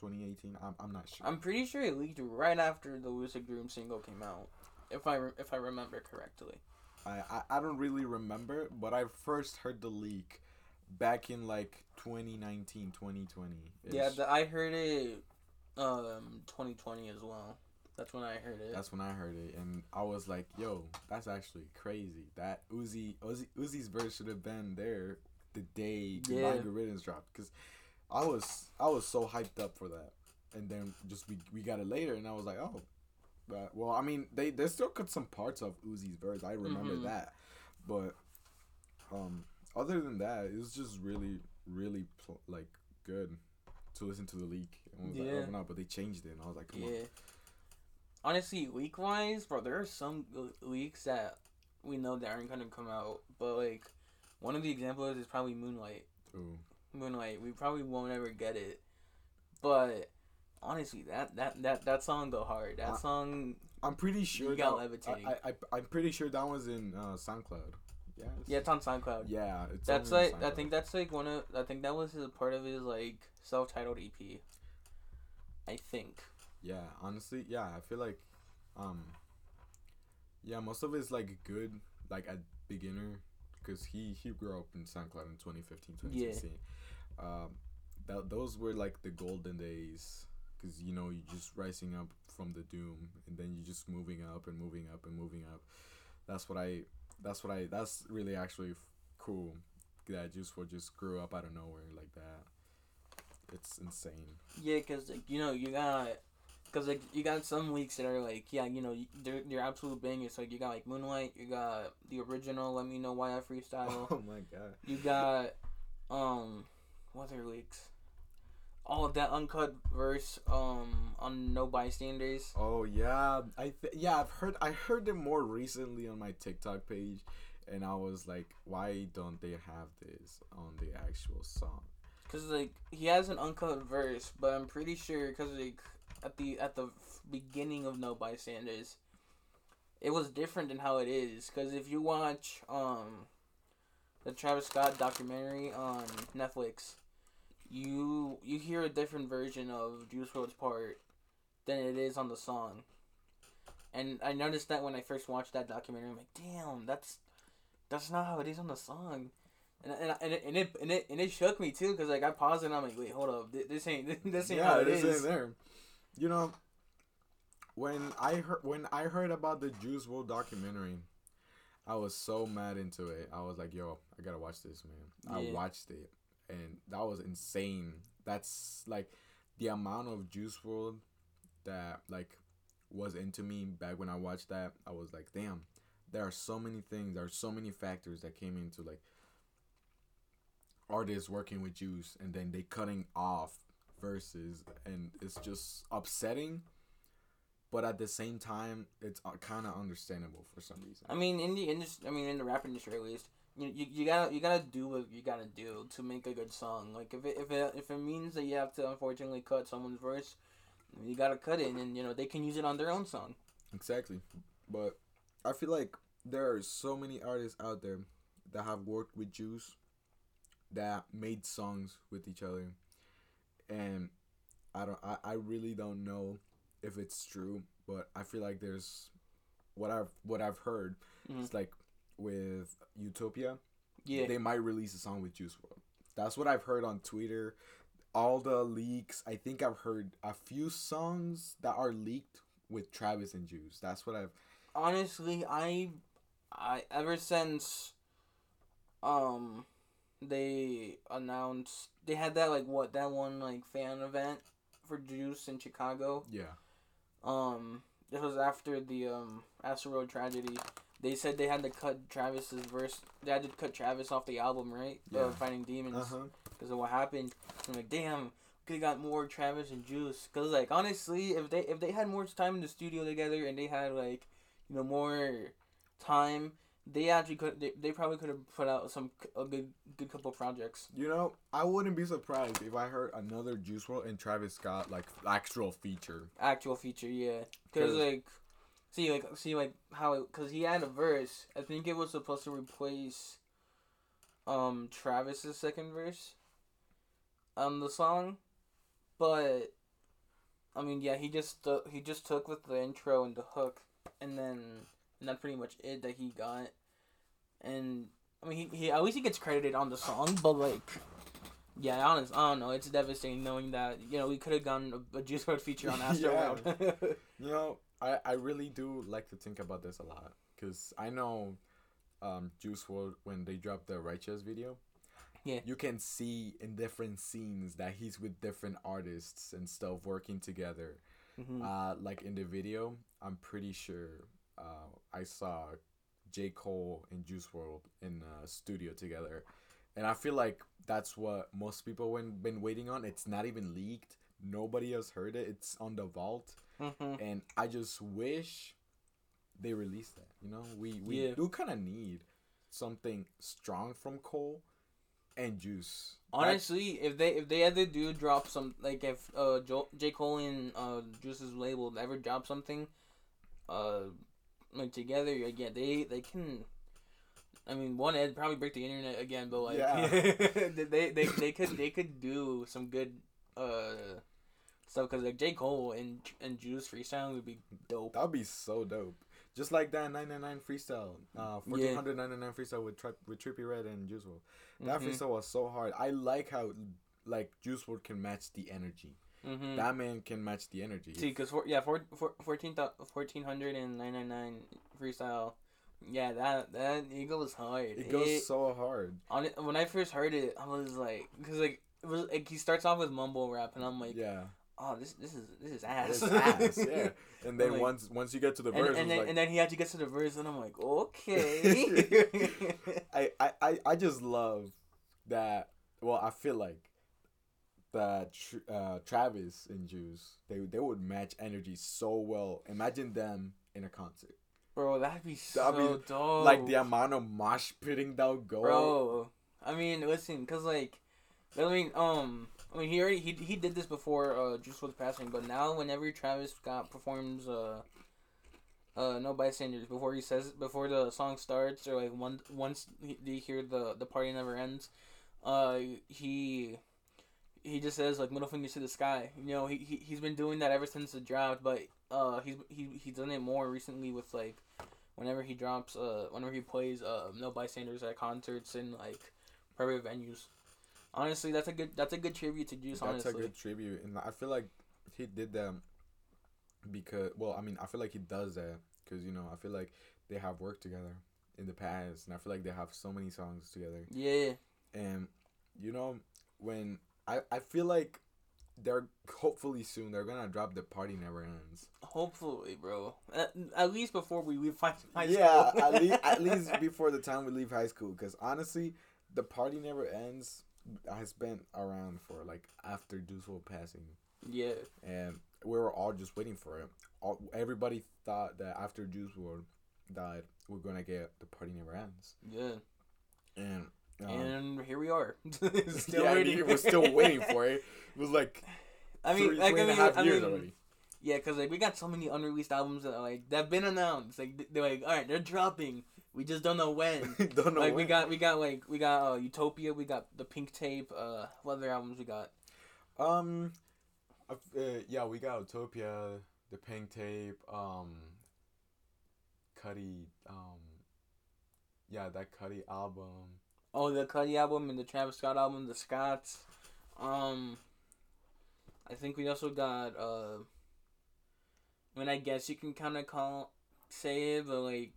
2018. I'm, I'm not sure. I'm pretty sure it leaked right after the Lucid Dream single came out, if I re- if I remember correctly. I, I I don't really remember, but I first heard the leak back in like 2019, 2020. Yeah, the, I heard it, um, 2020 as well. That's when I heard it. That's when I heard it, and I was like, "Yo, that's actually crazy." That Uzi, Uzi Uzi's verse should have been there the day Yeah. yeah. Riddance dropped, because I was I was so hyped up for that, and then just we, we got it later, and I was like, "Oh, but well, I mean, they they still cut some parts of Uzi's verse. I remember Mhm. that, but um, other than that, it was just really really pl- like good to listen to the leak. And I was Yeah. like, oh no, but they changed it, and I was like, come on. Honestly, leak wise, bro, there are some le- leaks that we know that aren't gonna come out, but like, one of the examples is probably Moonlight. Ooh. Moonlight. We probably won't ever get it, but honestly, that that that that song go hard. That Uh, song, I'm pretty sure You got that, levitating. I, I I- I'm pretty sure that was in uh, SoundCloud. Yeah. it's- yeah, it's on SoundCloud. Yeah, it's That's like I think that's like one of I think that was his part of his like self-titled EP. I think. Yeah, honestly, yeah, I feel like, um, yeah, most of it's like good, like at beginner, because he he grew up in SoundCloud in 2015, 2016. Um, that those were like the golden days because you know you're just rising up from the doom and then you're just moving up and moving up and moving up. That's what I. That's what I. That's really actually f- cool. That Juice WRLD just grew up out of nowhere like that. It's insane. Yeah, cause like, you know you got, cause like you got some leaks that are like yeah you know they're they're absolute bangers. Like you got like Moonlight, you got the original. Let me know why I freestyle. Oh my god. You got um what other leaks? All of that uncut verse um on No Bystanders. Oh yeah, I th- yeah I've heard I heard it more recently on my TikTok page, and I was like, why don't they have this on the actual song? Cause like he has an uncut verse, but I'm pretty sure cause like at the at the beginning of No Bystanders, it was different than how it is. Cause if you watch um the Travis Scott documentary on Netflix, you you hear a different version of Juice WRLD's part than it is on the song. And I noticed that when I first watched that documentary, I'm like, damn, that's that's not how it is on the song. And, and, and, it, and it and it and it shook me too because like I paused and I'm like wait hold up this ain't this ain't how it this is. ain't there. You know, when I heard when I heard about the Juice WRLD documentary, I was so mad into it. I was like, "Yo, I gotta watch this, man." Yeah. I watched it, and that was insane. That's like the amount of Juice WRLD that like was into me back when I watched that. I was like, "Damn." There are so many things. There are so many factors that came into like artists working with Juice and then they cutting off verses and it's just upsetting but at the same time it's uh, kind of understandable for some reason I mean in the industry, I mean in the rap industry at least, you, you, you gotta you gotta do what you gotta do to make a good song. Like if it if it if it means that you have to unfortunately cut someone's verse, you gotta cut it, and you know they can use it on their own song. exactly but i feel like there are so many artists out there that have worked with Juice that made songs with each other and i don't i, I really don't know if it's true but i feel like there's what i've what i've heard Mhm. it's like with utopia Yeah, they might release a song with Juice WRLD. That's what I've heard on Twitter. All the leaks. I think I've heard a few songs that are leaked with Travis and Juice. That's what I've. honestly, I I ever since um they announced they had that like what that one like fan event for Juice in Chicago. Yeah. Um, this was after the um Astroworld tragedy. They said they had to cut Travis's verse. They had to cut Travis off the album, right? Yeah. Uh, Fighting Demons, because of what happened. I'm like, damn, could have got more Travis and Juice. Cause like honestly, if they if they had more time in the studio together and they had like, you know, more time, they actually could. They, they probably could have put out some a good good couple projects. You know, I wouldn't be surprised if I heard another Juice WRLD and Travis Scott like actual feature. actual feature, yeah. Because like, see like see like how it, cause he had a verse. I think it was supposed to replace, um, Travis's second verse. On the song, but, I mean, yeah, he just uh, he just took with the intro and the hook, and then and that's pretty much it that he got, and I mean he, he at least he gets credited on the song, but like. Yeah, honest, I don't know. It's devastating knowing that you know we could have gotten a, a Juice WRLD feature on Astro Yeah. World. You know, I, I really do like to think about this a lot because I know um, Juice WRLD when they dropped the Righteous video. Yeah. You can see in different scenes that he's with different artists and stuff working together. Mhm. Uh, like in the video, I'm pretty sure uh, I saw J. Cole and Juice WRLD in a studio together. And I feel like that's what most people been, been waiting on. It's not even leaked. Nobody has heard it. It's on the vault Mhm. and I just wish they released that. You know, we we Yeah. do kind of need something strong from Cole and Juice. Honestly, if they if they ever do drop some like if uh jo- J Cole and uh Juice's label ever drop something, uh, like together again they they can. I mean, one it'd probably break the internet again, but like Yeah. they, they they could they could do some good uh stuff because like J Cole and and Juice freestyle would be dope. that'd be so dope. Just like that 999 freestyle, uh, 1499 freestyle with tri- with Trippie Redd and Juice WRLD. That Mhm. freestyle was so hard. I like how like Juice WRLD can match the energy. Mm-hmm. That man can match the energy. See, cause for, yeah, four, four, 14, 1400 and 999 freestyle. Yeah, that that it goes hard. it goes so hard. on it, when I first heard it, I was like, cause like it was like he starts off with mumble rap, and I'm like, yeah, oh, this this is this is ass. it's ass. Yeah, and then Like- once once you get to the and, verse, and it's then like, and then he had to get to the verse, and I'm like, okay. I, I, I, I just love that. Well, I feel like that uh, Travis and Juice they they would match energy so well. Imagine them in a concert, Bro, that'd be so That'd be- dope. like the amount of mosh pitting that would go. bro. I mean, listen, cause like, I mean, um, I mean, he already he, he did this before uh Juice was passing, but now whenever Travis Scott performs uh. Uh, no bystanders before he says before the song starts or like one once they hear the the party never ends, uh he he just says like middle fingers to the sky. You know he, he he's been doing that ever since the draft, but uh he's he he's done it more recently with like whenever he drops uh whenever he plays uh no bystanders at concerts and like private venues. Honestly, that's a good that's a good tribute to Juice. That's honestly, a good tribute, and I feel like he did that because, well, I mean, I feel like he does that because you know I feel like they have worked together in the past, and I feel like they have so many songs together. yeah. and you know when I I feel like they're hopefully soon they're gonna drop the party never ends. Hopefully, bro. At, at least before we leave high, high yeah, at least at least before the time we leave high school, because honestly, the party never ends has been around for like after Juice WRLD passing, yeah. and we were all just waiting for it. All, everybody thought that after Juice WRLD died, we're gonna get the party never ends, Yeah. and. um, and here we are. still yeah, I mean, waiting. we're still waiting for it. It was like I mean, three, like, three I mean, half I years mean, already. yeah, cause like we got so many unreleased albums that like that've been announced. Like they're like, all right, they're dropping. We just don't know when. Don't know. like we got, we got like we got uh, Utopia. We got the Pink Tape. Uh, what other albums we got? um, uh, yeah, we got Utopia, the Pink Tape, um, Cudi, um, yeah, that Cudi album. Oh, the Cudi album and the Travis Scott album, the Scotts. Um, I think we also got uh. I mean, I guess you can kind of call say it, but like,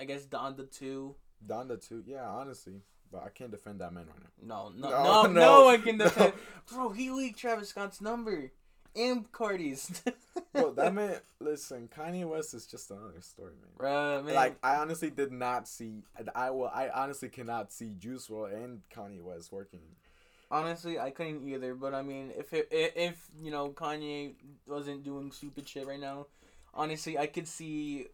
I guess Donda two. Donda too. Yeah, honestly, but I can't defend that man right now. No, no, No, no, no, one can no. defend. Bro, he leaked Travis Scott's number and Cardi's. Bro, that man. Listen, Kanye West is just another story, man. Man. Like I honestly did not see. I will. I honestly cannot see Juice WRLD and Kanye West working. honestly, I couldn't either. But I mean, if it, if, if you know Kanye wasn't doing stupid shit right now, honestly, I could see.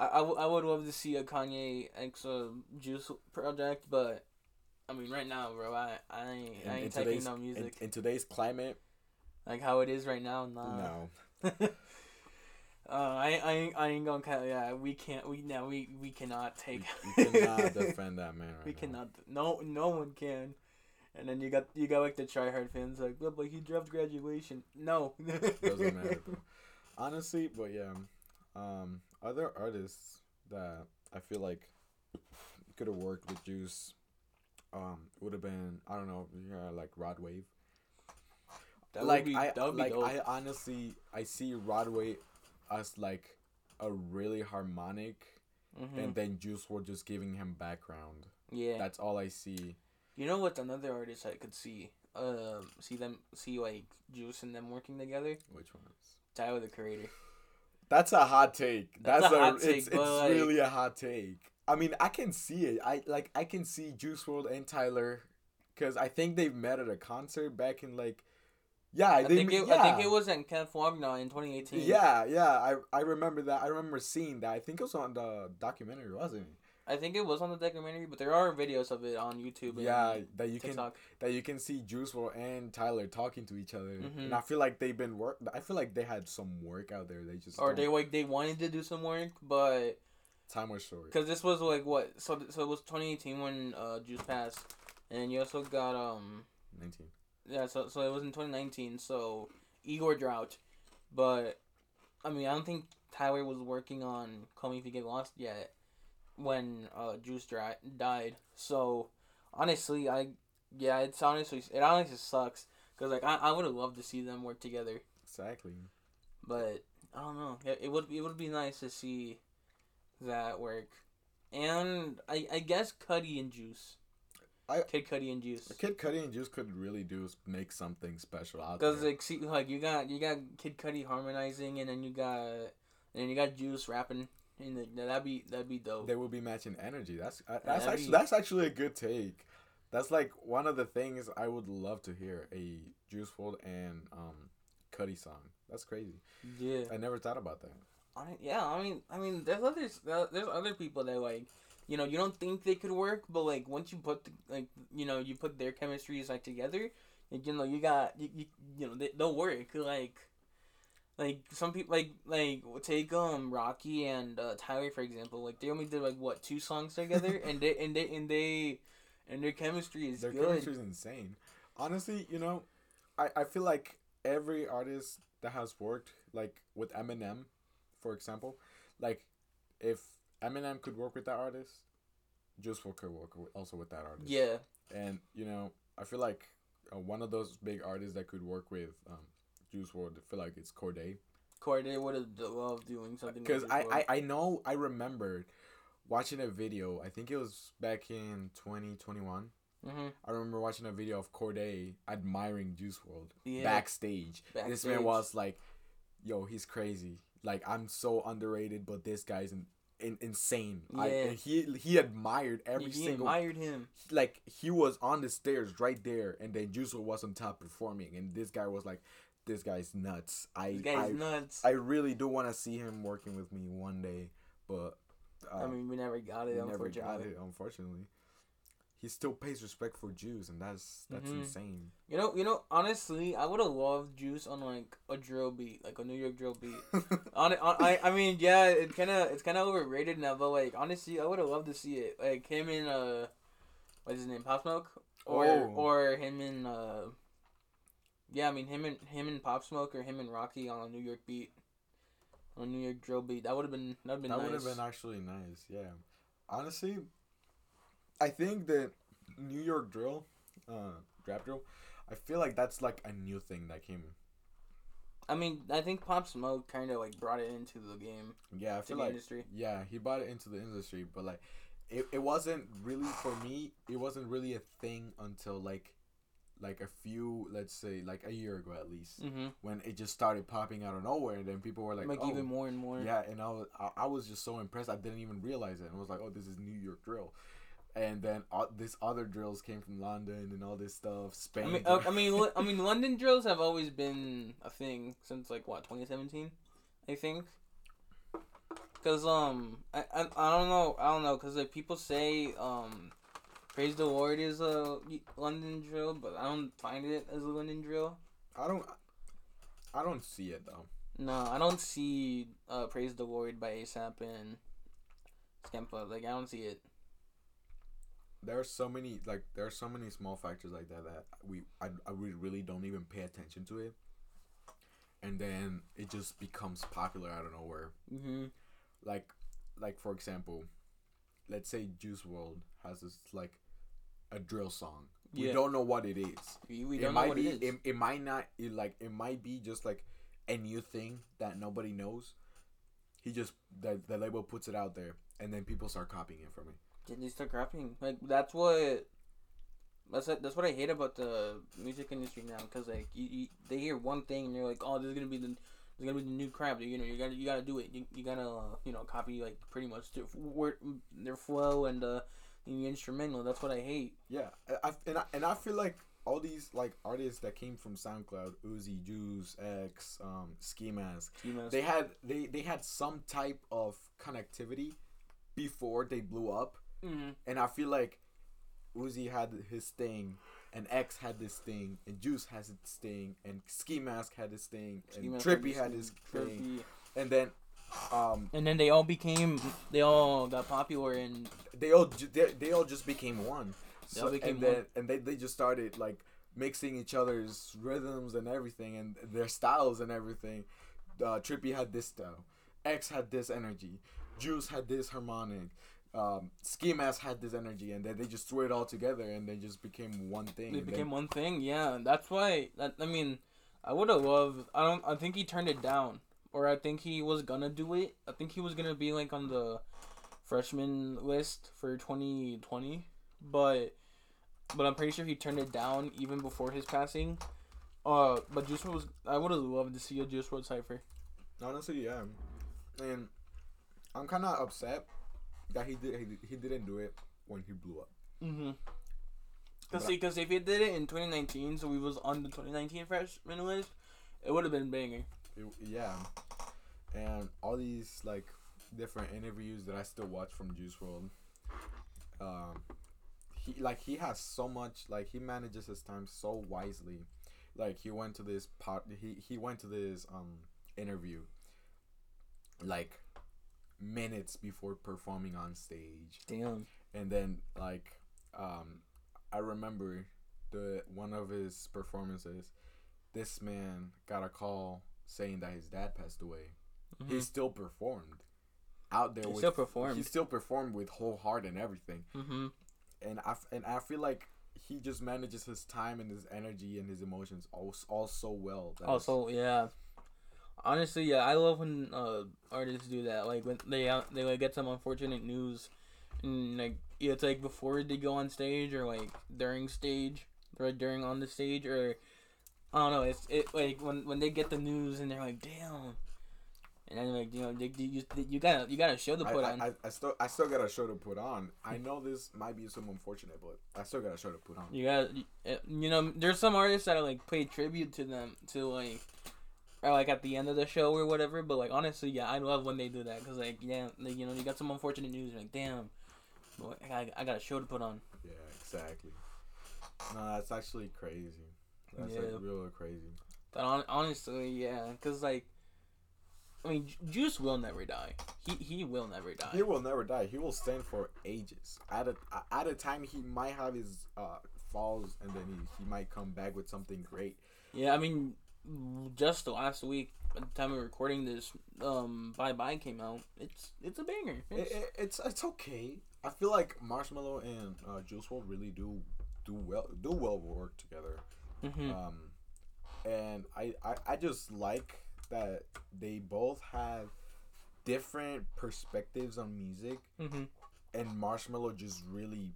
I, I, w- I would love to see a Kanye X uh, Juice project, but I mean, right now, bro, I I ain't, In, I ain't taking no music in today's climate, like how it is right now. Nah. no. uh, I, I ain't- I ain't gonna cut. Yeah, we can't. We now we we cannot take. You, you cannot defend that man right we now. cannot. No, no one can. And then you got you got like the tryhard fans like, but, but he dropped graduation. No. Doesn't matter, bro. Honestly, but yeah, um, other artists that I feel like could have worked with Juice, um, would have been I don't know, yeah, like Rod Wave. That like be, I that would be like dope. I honestly I see Rod Wave as like a really harmonic, Mhm. and then Juice were just giving him background. yeah. That's all I see. You know what's another artist I could see? Um, see them, see like Juice and them working together. Which ones? Tyler the Creator. That's a hot take. That's That's, a hot it's, take, it's but, like- really a hot take. I mean, I can see it. I like I can see Juice WRLD and Tyler cuz I think they've met at a concert back in like yeah, I think it, yeah. I think it was in Flog Gnaw in 2018. yeah, yeah, I I remember that. I remember seeing that. I think it was on the documentary, wasn't it? I think it was on the documentary, but there are videos of it on YouTube. And Yeah, that you can that you can see Juice WRLD and Tyler talking to each other. Mhm. And I feel like they've been work I feel like they had some work out there. They just Or don't- they like they wanted to do some work, but time was short. because this was like what so so it was 2018 when uh Juice passed, and you also got um 19. yeah so so it was in 2019 so Igor Drought, but I mean I don't think Tyler was working on Call Me If You Get Lost yet when uh Juice dri- died. So honestly I Yeah, it's honestly it honestly sucks because like I, I would have loved to see them work together, Exactly. but I don't know. It, it would it would be nice to see that work, and I I guess Cudi and Juice. I- Kid Cudi and Juice. Kid Cudi and Juice could really do is make something special out there. Cause like like you got you got Kid Cudi harmonizing and then you got and then you got Juice rapping and that'd be that'd be dope. they will be matching energy. That's uh, that's actually be- that's actually a good take. That's like one of the things I would love to hear a Juice WRLD and um Cudi song. That's crazy. yeah. I never thought about that. I, yeah, I mean, I mean, there's others. There's other people that like, you know, you don't think they could work, but like once you put the, like, you know, you put their chemistries like together, like, you know, you got you, you, you know, they, they'll work. Like, like some people like like take um Rocky and uh, Tyler for example. Like they only did like what two songs together, and they and they and they and their chemistry is Their good. chemistry is insane. Honestly, you know, I, I feel like every artist that has worked, like with Eminem, for example, like if Eminem could work with that artist, Juice WRLD could work also with that artist. Yeah, And you know, I feel like uh, one of those big artists that could work with um, Juice WRLD, I feel like it's Cordae. Cordae would have loved doing something. Because I, I, I know I remembered watching a video. I think it was back in twenty twenty one. mm-hmm. I remember watching a video of Cordae admiring Juice WRLD Yeah. backstage. This man was like, "Yo, he's crazy. Like I'm so underrated, but this guy's in, in, insane." I, Yeah. and he he admired every he single admired him. like he was on the stairs right there, and then Juice WRLD was on top performing, and this guy was like, "This guy's nuts." I This guy's I, nuts. I really do want to see him working with me one day, but uh, I mean, we never got it. never unfortunately. got it. Unfortunately, he still pays respect for Juice, and that's that's Mhm. insane. You know, you know. Honestly, I would have loved Juice on like a drill beat, like a New York drill beat. on, on I, I mean, yeah, it kind of it's kind of overrated now, but like honestly, I would have loved to see it. Like him in uh, what's his name, Pop Smoke, or Oh. or him in uh, yeah, I mean him and him and Pop Smoke or him and Rocky on a New York beat, on a New York drill beat. That would have been that would been that nice. would have been actually nice. Yeah, honestly, I think that New York drill, uh, rap drill, I feel like that's like a new thing that came. I mean, I think Pop Smoke kind of like brought it into the game, Yeah, I feel the like industry. yeah, he brought it into the industry, but like, it, it wasn't really for me. It wasn't really a thing until like, like a few, let's say, like a year ago at least, Mm-hmm. when it just started popping out of nowhere, and then people were like, Like, oh, even more and more. Yeah, and I was I, I was just so impressed. I didn't even realize it. And I was like, oh, this is New York drill. And then uh, this other drills came from London and all this stuff. Spain. I mean, uh, I mean, I mean, London drills have always been a thing since like what 2017, I think. Cause um, I, I, I don't know, I don't know, cause like people say um, praise the Lord is a London drill, but I don't find it as a London drill. I don't. I don't see it though. No, I don't see uh praise the Lord by ASAP and Skepta. Like I don't see it. There are so many like there are so many small factors like that that we I, I we really don't even pay attention to it. And then it just becomes popular out of nowhere. Mm-hmm. Like like for example, let's say Juice WRLD has this like a drill song. We Yeah. don't know what it is. We, we it don't know might what be it is. It, it might not it, like it might be just like a new thing that nobody knows he just the, the label puts it out there and then people start copying it from it Did they start copying? Like that's what. That's what, that's what I hate about the music industry now, because like you, you, they hear one thing and they're like, oh, this is gonna be the, this is gonna be the new crap. You know, you gotta you gotta do it. You, you gotta uh, you know copy like pretty much their word, their flow and uh, the instrumental. That's what I hate. yeah I, I, and, I, and i feel like all these like artists that came from soundcloud uzi juice x um ski mask they had they they had some type of connectivity before they blew up Mhm. and i feel like uzi had his thing and X had this thing, and Juice has its thing, and Ski Mask had his thing, Ski and Mask Trippie had his thing, and then um, And then they all became, they all got popular and they all they, they all just became one. They all became and then one. and they, they just started like mixing each other's rhythms and everything and their styles and everything. Uh, Trippie had this style, X had this energy, Juice had this harmonic, um, Ski Mask had this energy, and then they just threw it all together, and they just became one thing. They became one thing. Yeah, that's why. That, I mean, I would have loved. I don't. I think he turned it down, or I think he was gonna do it. I think he was gonna be like on the freshman list for twenty twenty, but but I'm pretty sure he turned it down even before his passing. Uh, but Juice was. I would have loved to see a Juice WRLD cipher. honestly, yeah, and I'm kind of upset that he did he, he didn't do it when he blew up. Mm-hmm. Cause see, cause if he did it in 2019, so we was on the 2019 freshman list, it would have been banger. It, yeah, and all these like different interviews that I still watch from Juice WRLD. Um, he like he has so much like he manages his time so wisely. Like he went to this pot. He he went to this um interview. Like minutes before performing on stage Damn. and then like um i remember the one of his performances this man got a call saying that his dad passed away he still performed out there He with still performed. he still performed with whole heart and everything Mm-hmm. and i f- and i feel like he just manages his time and his energy and his emotions all, all so well Also, yeah. Honestly, yeah, I love when uh, artists do that. Like when they uh, they like get some unfortunate news, and like it's like before they go on stage or like during stage, or during on the stage, or I don't know. It's it like when when they get the news and they're like, damn, and then like you know they, you you gotta you gotta show the put I, on. I, I still I still got a show to put on. I know this might be some unfortunate, but I still got a show to put on. You got, eh, you know, there's some artists that are like pay tribute to them to like, or like at the end of the show or whatever. But like honestly, yeah, I love when they do that because like yeah, like, you know, you got some unfortunate news. You're like damn, boy, I, I got a show to put on. Yeah, exactly. No, that's actually crazy. That's Yeah. like real crazy. But on, honestly, yeah, because like, I mean, Ju- Juice will never die. He he will never die. He will never die. He will stand for ages. At a at a time, he might have his uh, falls, and then he, he might come back with something great. Yeah, I mean, just the last week at the time of recording this, um, Bye Bye came out. It's it's a banger. It's, it, it's it's okay. I feel like Marshmello and uh, Juice WRLD really do do well do well work together. Mhm. Um, and I, I I just like that they both have different perspectives on music, Mhm. and Marshmello just really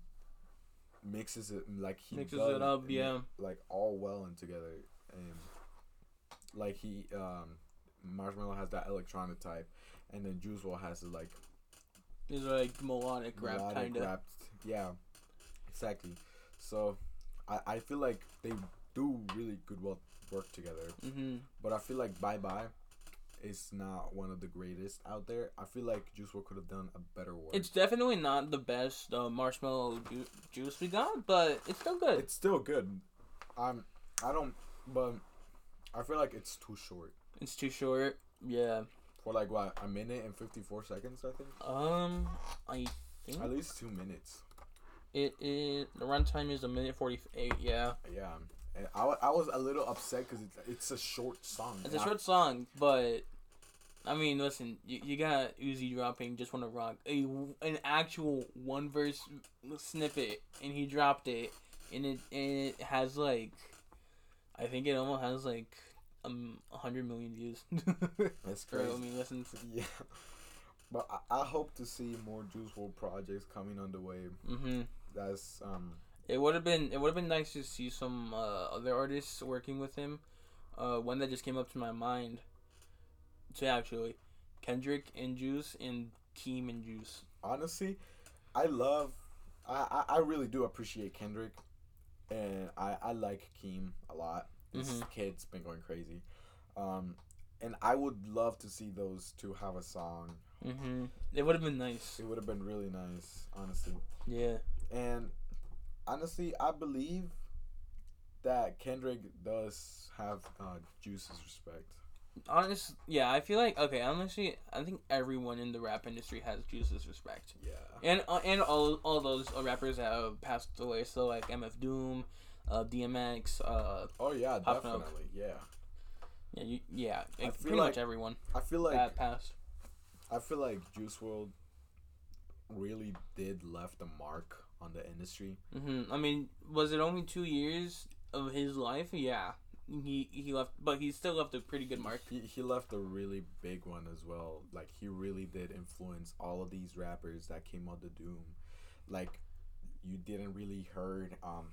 mixes it like he Mixes it up, yeah. like all well and together, and like he um Marshmello has that electronic type, and then Juice WRLD has the like It's like melodic rap kind of. Yeah, exactly. So I I feel like they do really good work together. hmm But I feel like Bye Bye is not one of the greatest out there. I feel like Juice WRLD could have done a better work. It's definitely not the best uh, marshmello ju- juice we got, but it's still good. it's still good. I'm I don't but I feel like it's too short. It's too short. Yeah. For like what, a minute and fifty four seconds I think? Um, I think At least two minutes. it is the runtime is a minute forty eight. Yeah, Yeah. And I, I was a little upset because it's, it's a short song. it's a short song, but I mean, listen, you, you got Uzi dropping "Just Wanna Rock" a an actual one verse snippet, and he dropped it, and it and it has like, I think it almost has like um a hundred million views. That's Or, I crazy. mean, listen. Yeah. But I, I hope to see more Juice WRLD projects coming on the way. Mm-hmm. That's um It would have been it would have been nice to see some uh, other artists working with him. Uh, one that just came up to my mind. To actually, Kendrick and Juice and Keem and Juice. honestly, I love, I, I, I really do appreciate Kendrick, and I, I like Keem a lot. This Mhm. kid's been going crazy, um, and I would love to see those two have a song. Mm-hmm. It would have been nice. It would have been really nice, honestly. Yeah. And honestly, I believe that Kendrick does have uh, Juice's respect. Honest. Yeah, I feel like okay. Honestly, I think everyone in the rap industry has Juice's respect, Yeah. and uh, and all all those uh, rappers that have passed away. So like MF Doom, uh, DMX, uh, Oh yeah, Pop definitely. Yeah. yeah, you, yeah, like, pretty like- much everyone I feel like that passed. I feel like Juice WRLD really did left a mark on the industry. hmm I mean, was it only two years of his life? Yeah, he he left, but he still left a pretty good mark. He, he left a really big one as well. Like he really did influence all of these rappers that came out the doom. Like you didn't really heard um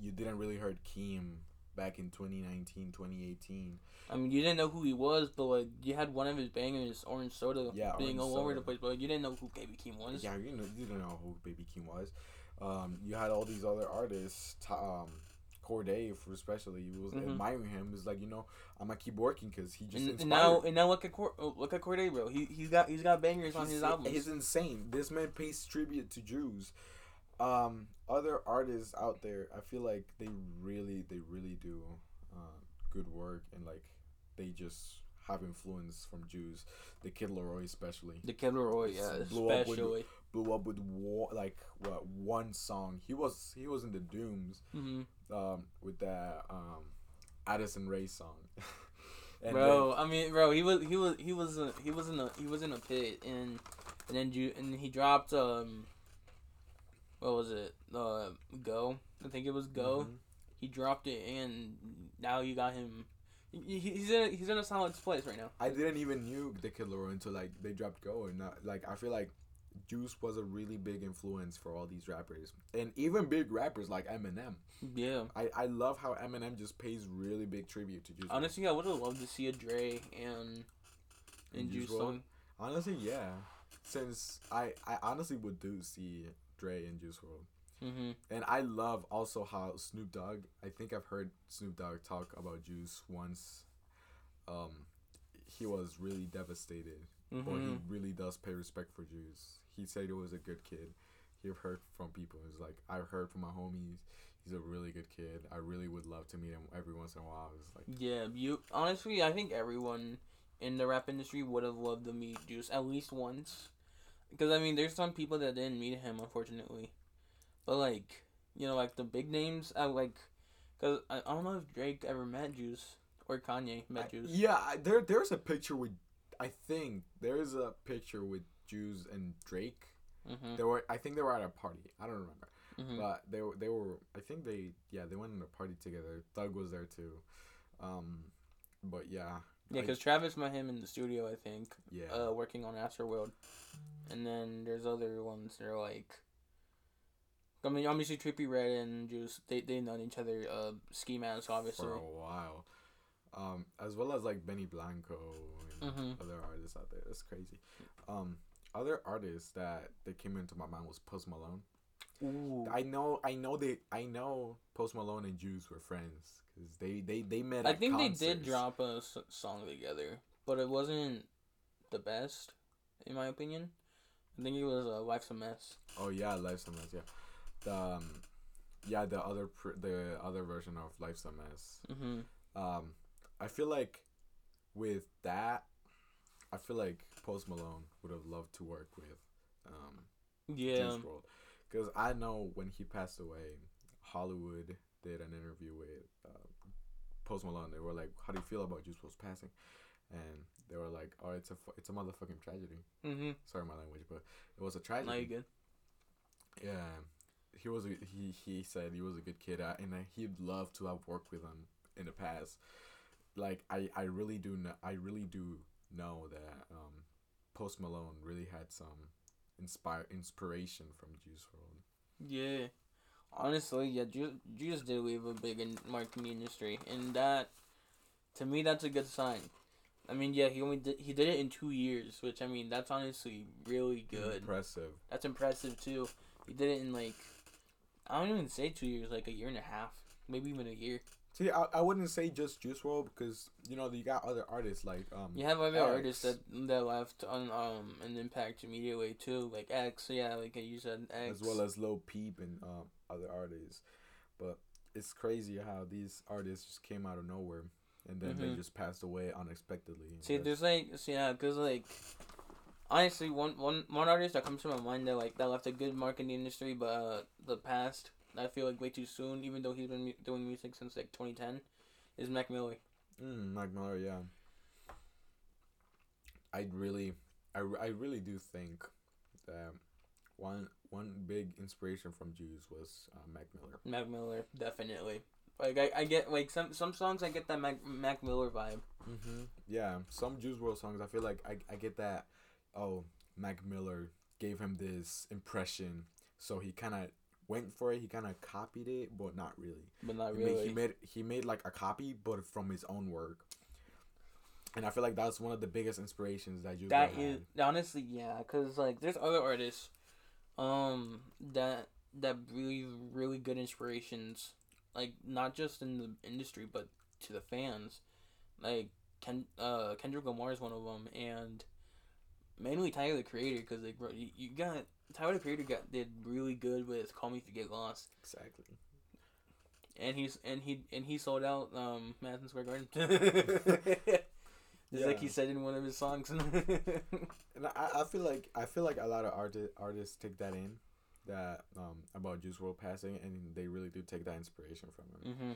you didn't really heard Keem back in 2019, 2018. I mean, you didn't know who he was, but like you had one of his bangers, Orange Soda, Yeah, being Orange all over the place, but like, you didn't know who Baby Keem was. Yeah, you know you don't know who Baby Keem was. Um you had all these other artists um Cordae, for especially, was Mhm. admiring him. It's like you know, I'm gonna keep working because he just And, inspired. now, and now look at Cor- oh, look at Cordae, bro. He he's got he's got bangers on his albums. He's insane. This man pays tribute to Juice. Um, other artists out there, I feel like they really, they really do uh, good work and like they just have influence from Juice. The Kid Laroi, especially, the Kid Laroi, yeah, Blew up with- especially. Blew up with wa- like what one song. He was he was in the Dooms hmm um, with that um, Addison Rae song. And bro, I mean, bro, he was he was he was uh, he was in a he was in a pit and and then you and he dropped um what was it uh go I think it was then- go Mhm. he dropped it and now you got him he, he- he's in a, he's in a solid place right now I didn't even knew the Kid until like they dropped Go and not, like I feel like Juice was a really big influence for all these rappers and even big rappers like Eminem. yeah I, I love how Eminem just pays really big tribute to Juice. Honestly I would have loved to see a Dre and and And Juice Juice song honestly, yeah. Since I I honestly would do see Dre and Juice WRLD. mm-hmm And I love also how Snoop Dogg. I think I've heard Snoop Dogg talk about Juice once. Um, he was really devastated or mm-hmm he really does pay respect for Juice. He said he was a good kid. He heard from people. It's like I've heard from my homies. He's a really good kid. I really would love to meet him every once in a while. It's like Yeah, you honestly, I think everyone in the rap industry would have loved to meet Juice at least once. Because I mean, there's some people that didn't meet him, unfortunately. But like, you know, like the big names, I like. Cause I, I don't know if Drake ever met Juice or Kanye met I- Juice. yeah, there there's a picture with. I think there's a picture with Juice and Drake. Mm-hmm. They were. I think they were at a party. I don't remember, mm-hmm. but they were. They were. I think they. Yeah, they went in a party together. Thug was there too. Um, but yeah. yeah, because Travis met him in the studio, I think, yeah. uh, working on Astroworld, and then there's other ones that are like. I mean, obviously, Trippie Redd and Juice, they they known each other. Uh, Ski Mask, obviously. for a while. Um, as well as like Benny Blanco and Mhm. other artists out there. That's crazy. Um, other artists that that came into my mind was Post Malone. Ooh. I know, I know they, I know Post Malone and Juice were friends because they, they, they met. I think they did drop a s- song together, but it wasn't the best, in my opinion. I think it was uh, "Life's a Mess." Oh yeah, Life's a Mess. Yeah, the um, yeah the other pr- the other version of Life's a Mess. Mm-hmm. Um, I feel like with that, I feel like Post Malone would have loved to work with um, Yeah. Juice WRLD, because I know when he passed away, Hollywood did an interview with uh, Post Malone. They were like, "How do you feel about Juice WRLD's passing?" And they were like, "Oh, it's a it's a motherfucking tragedy." Mm-hmm. Sorry, my language, but it was a tragedy. Now you good. Yeah, he was. A, he he said he was a good kid, uh, and uh, he'd love to have worked with him in the past. Like I, I really do know. I really do know that um, Post Malone really had some inspire inspiration from Juice WRLD. Yeah. Honestly, yeah, Ju- Juice did leave a big in- mark in the industry, and that, to me, that's a good sign. I mean, yeah, he only did he did it in two years, which I mean, that's honestly really good. Impressive. That's impressive too. He did it in like, I don't even say two years, like a year and a half, maybe even a year. See, I, I wouldn't say just Juice WRLD because you know you got other artists like um. You have other X. artists that that left on um an impact immediately too, like X, yeah, like you said X. as well as Lil Peep and um, other artists. But it's crazy how these artists just came out of nowhere and then they Mhm. just passed away unexpectedly. See, there's like, so yeah, cause like, honestly, one one one artist that comes to my mind that like that left a good mark in the industry, but uh, the past I feel like way too soon, even though he's been mu- doing music since like 2010, is Mac Miller. mm, Mac Miller, yeah. I really, I, I really do think that one one big inspiration from Juice was uh, Mac Miller. Mac Miller, definitely. Like I, I get like some some songs I get that Mac, Mac Miller vibe. Mm-hmm. Yeah, some Juice WRLD songs I feel like I, I get that. Oh, Mac Miller gave him this impression, so he kind of went for it. He kind of copied it, but not really. But not He made- really. He made he made like a copy, but from his own work. And I feel like that's one of the biggest inspirations that you. That is honestly yeah, cause like there's other artists, um that that really really good inspirations, like not just in the industry but to the fans, like Ken uh Kendrick Lamar is one of them and mainly Tyler the Creator because like bro you, you got Tyler Creator got did really good with Call Me If You Get Lost Exactly. and he's and he and he sold out um Madison Square Garden. Just like he said in one of his songs. And I, I feel like I feel like a lot of arti- artists take that in, that um about Juice WRLD passing, and they really do take that inspiration from him. hmm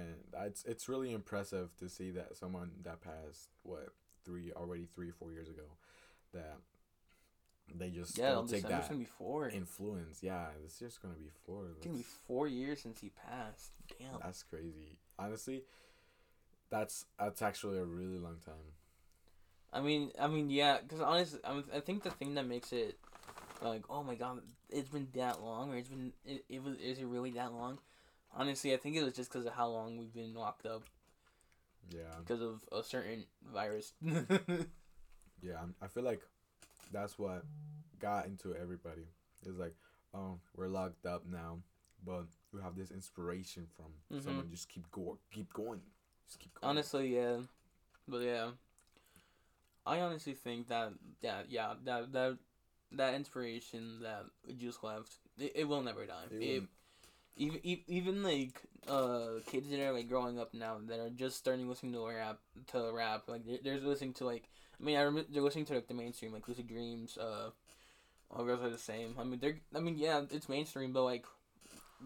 And it's it's really impressive to see that someone that passed what three already three four years ago, that they just Yeah, on take December's that gonna be four. influence. Yeah, this just gonna be four. It's gonna be four years since he passed. Damn. that's crazy. Honestly, that's that's actually a really long time. I mean, I mean, yeah. Because honestly, I, mean, I think the thing that makes it like, oh my god, it's been that long, or it's been, it, it was, is it really that long? Honestly, I think it was just because of how long we've been locked up Yeah. because of a certain virus. Yeah, I'm, I feel like that's what got into everybody. It's like, oh, we're locked up now, but we have this inspiration from Mhm. someone. Just keep going, keep going, just keep going. honestly, yeah. But yeah, I honestly think that that yeah that that that inspiration that Juice left, it, it will never die. It It, even even like uh kids that are like growing up now that are just starting listening to rap to rap like they're, they're listening to like I mean I remember they're listening to like the mainstream like Lucid Dreams uh all girls are the same. I mean they're I mean yeah it's mainstream but like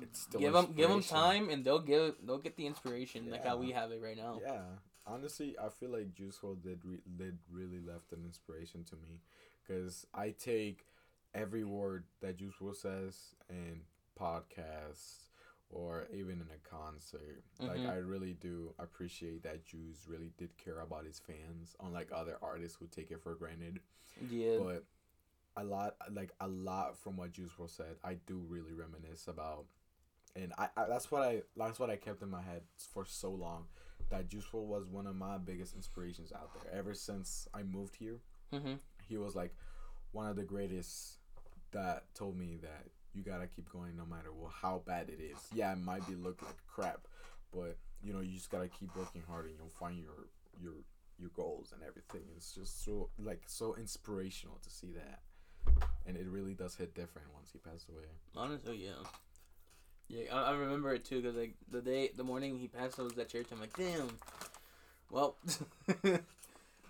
It's still give them give them time and they'll get they'll get the inspiration like how we have it right now. Yeah, honestly, I feel like Juice WRLD did re- did really left an inspiration to me, cause I take every word that Juice WRLD says in podcasts or even in a concert. Like Mhm. I really do appreciate that Juice really did care about his fans, unlike other artists who take it for granted. yeah But a lot, like a lot from what Juice WRLD said, I do really reminisce about, and I, I that's what I that's what I kept in my head for so long. That Juice WRLD was one of my biggest inspirations out there. Ever since I moved here, mm-hmm. he was like one of the greatest that told me that you gotta keep going no matter what, how bad it is. Yeah, it might be look like crap, but you know you just gotta keep working hard and you'll find your your your goals and everything. It's just so like so inspirational to see that, and it really does hit different once he passed away. Honestly, yeah. Yeah, I, remember it too because like the day, the morning he passed, I was at church. I'm like, damn. Well,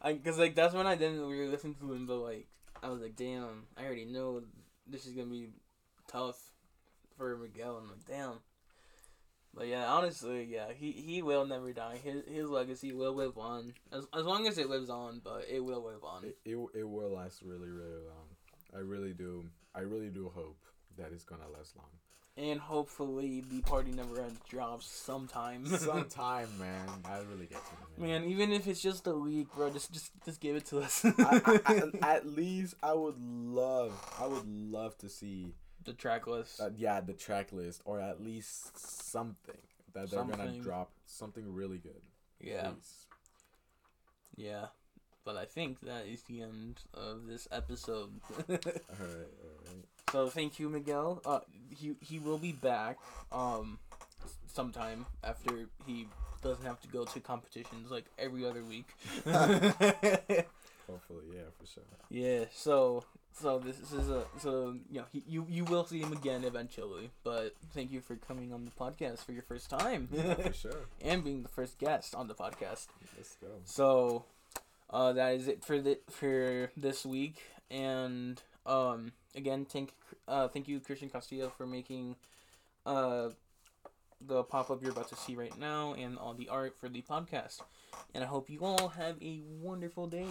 I because like that's when I didn't really listen to him, but like I was like, damn, I already know this is gonna be tough for Miguel. I'm like, damn. But yeah, honestly, yeah, he, he will never die. His his legacy will live on as as long as it lives on, but it will live on. It, it it will last really really long. I really do. I really do hope that it's gonna last long. And hopefully, the party never ends drops sometime. Sometime, man. I really gets me. Man, even if it's just a week, bro, just just just give it to us. I, I, I, at least I would love, I would love to see, the track list. uh, yeah, the track list or at least something that they're gonna drop, something really good. yeah, please. yeah. But I think that is the end of this episode. All right, all right. so thank you, Miguel. Uh, he he will be back um sometime after he doesn't have to go to competitions like every other week. Hopefully, yeah, for sure. yeah. So so this is a so you know he, you you will see him again eventually. But thank you for coming on the podcast for your first time. Yeah, for sure. and being the first guest on the podcast. Let's go. So, uh, that is it for the for this week. And um, again, thank uh, thank you Christian Castillo for making uh the pop up you're about to see right now and all the art for the podcast. And I hope you all have a wonderful day.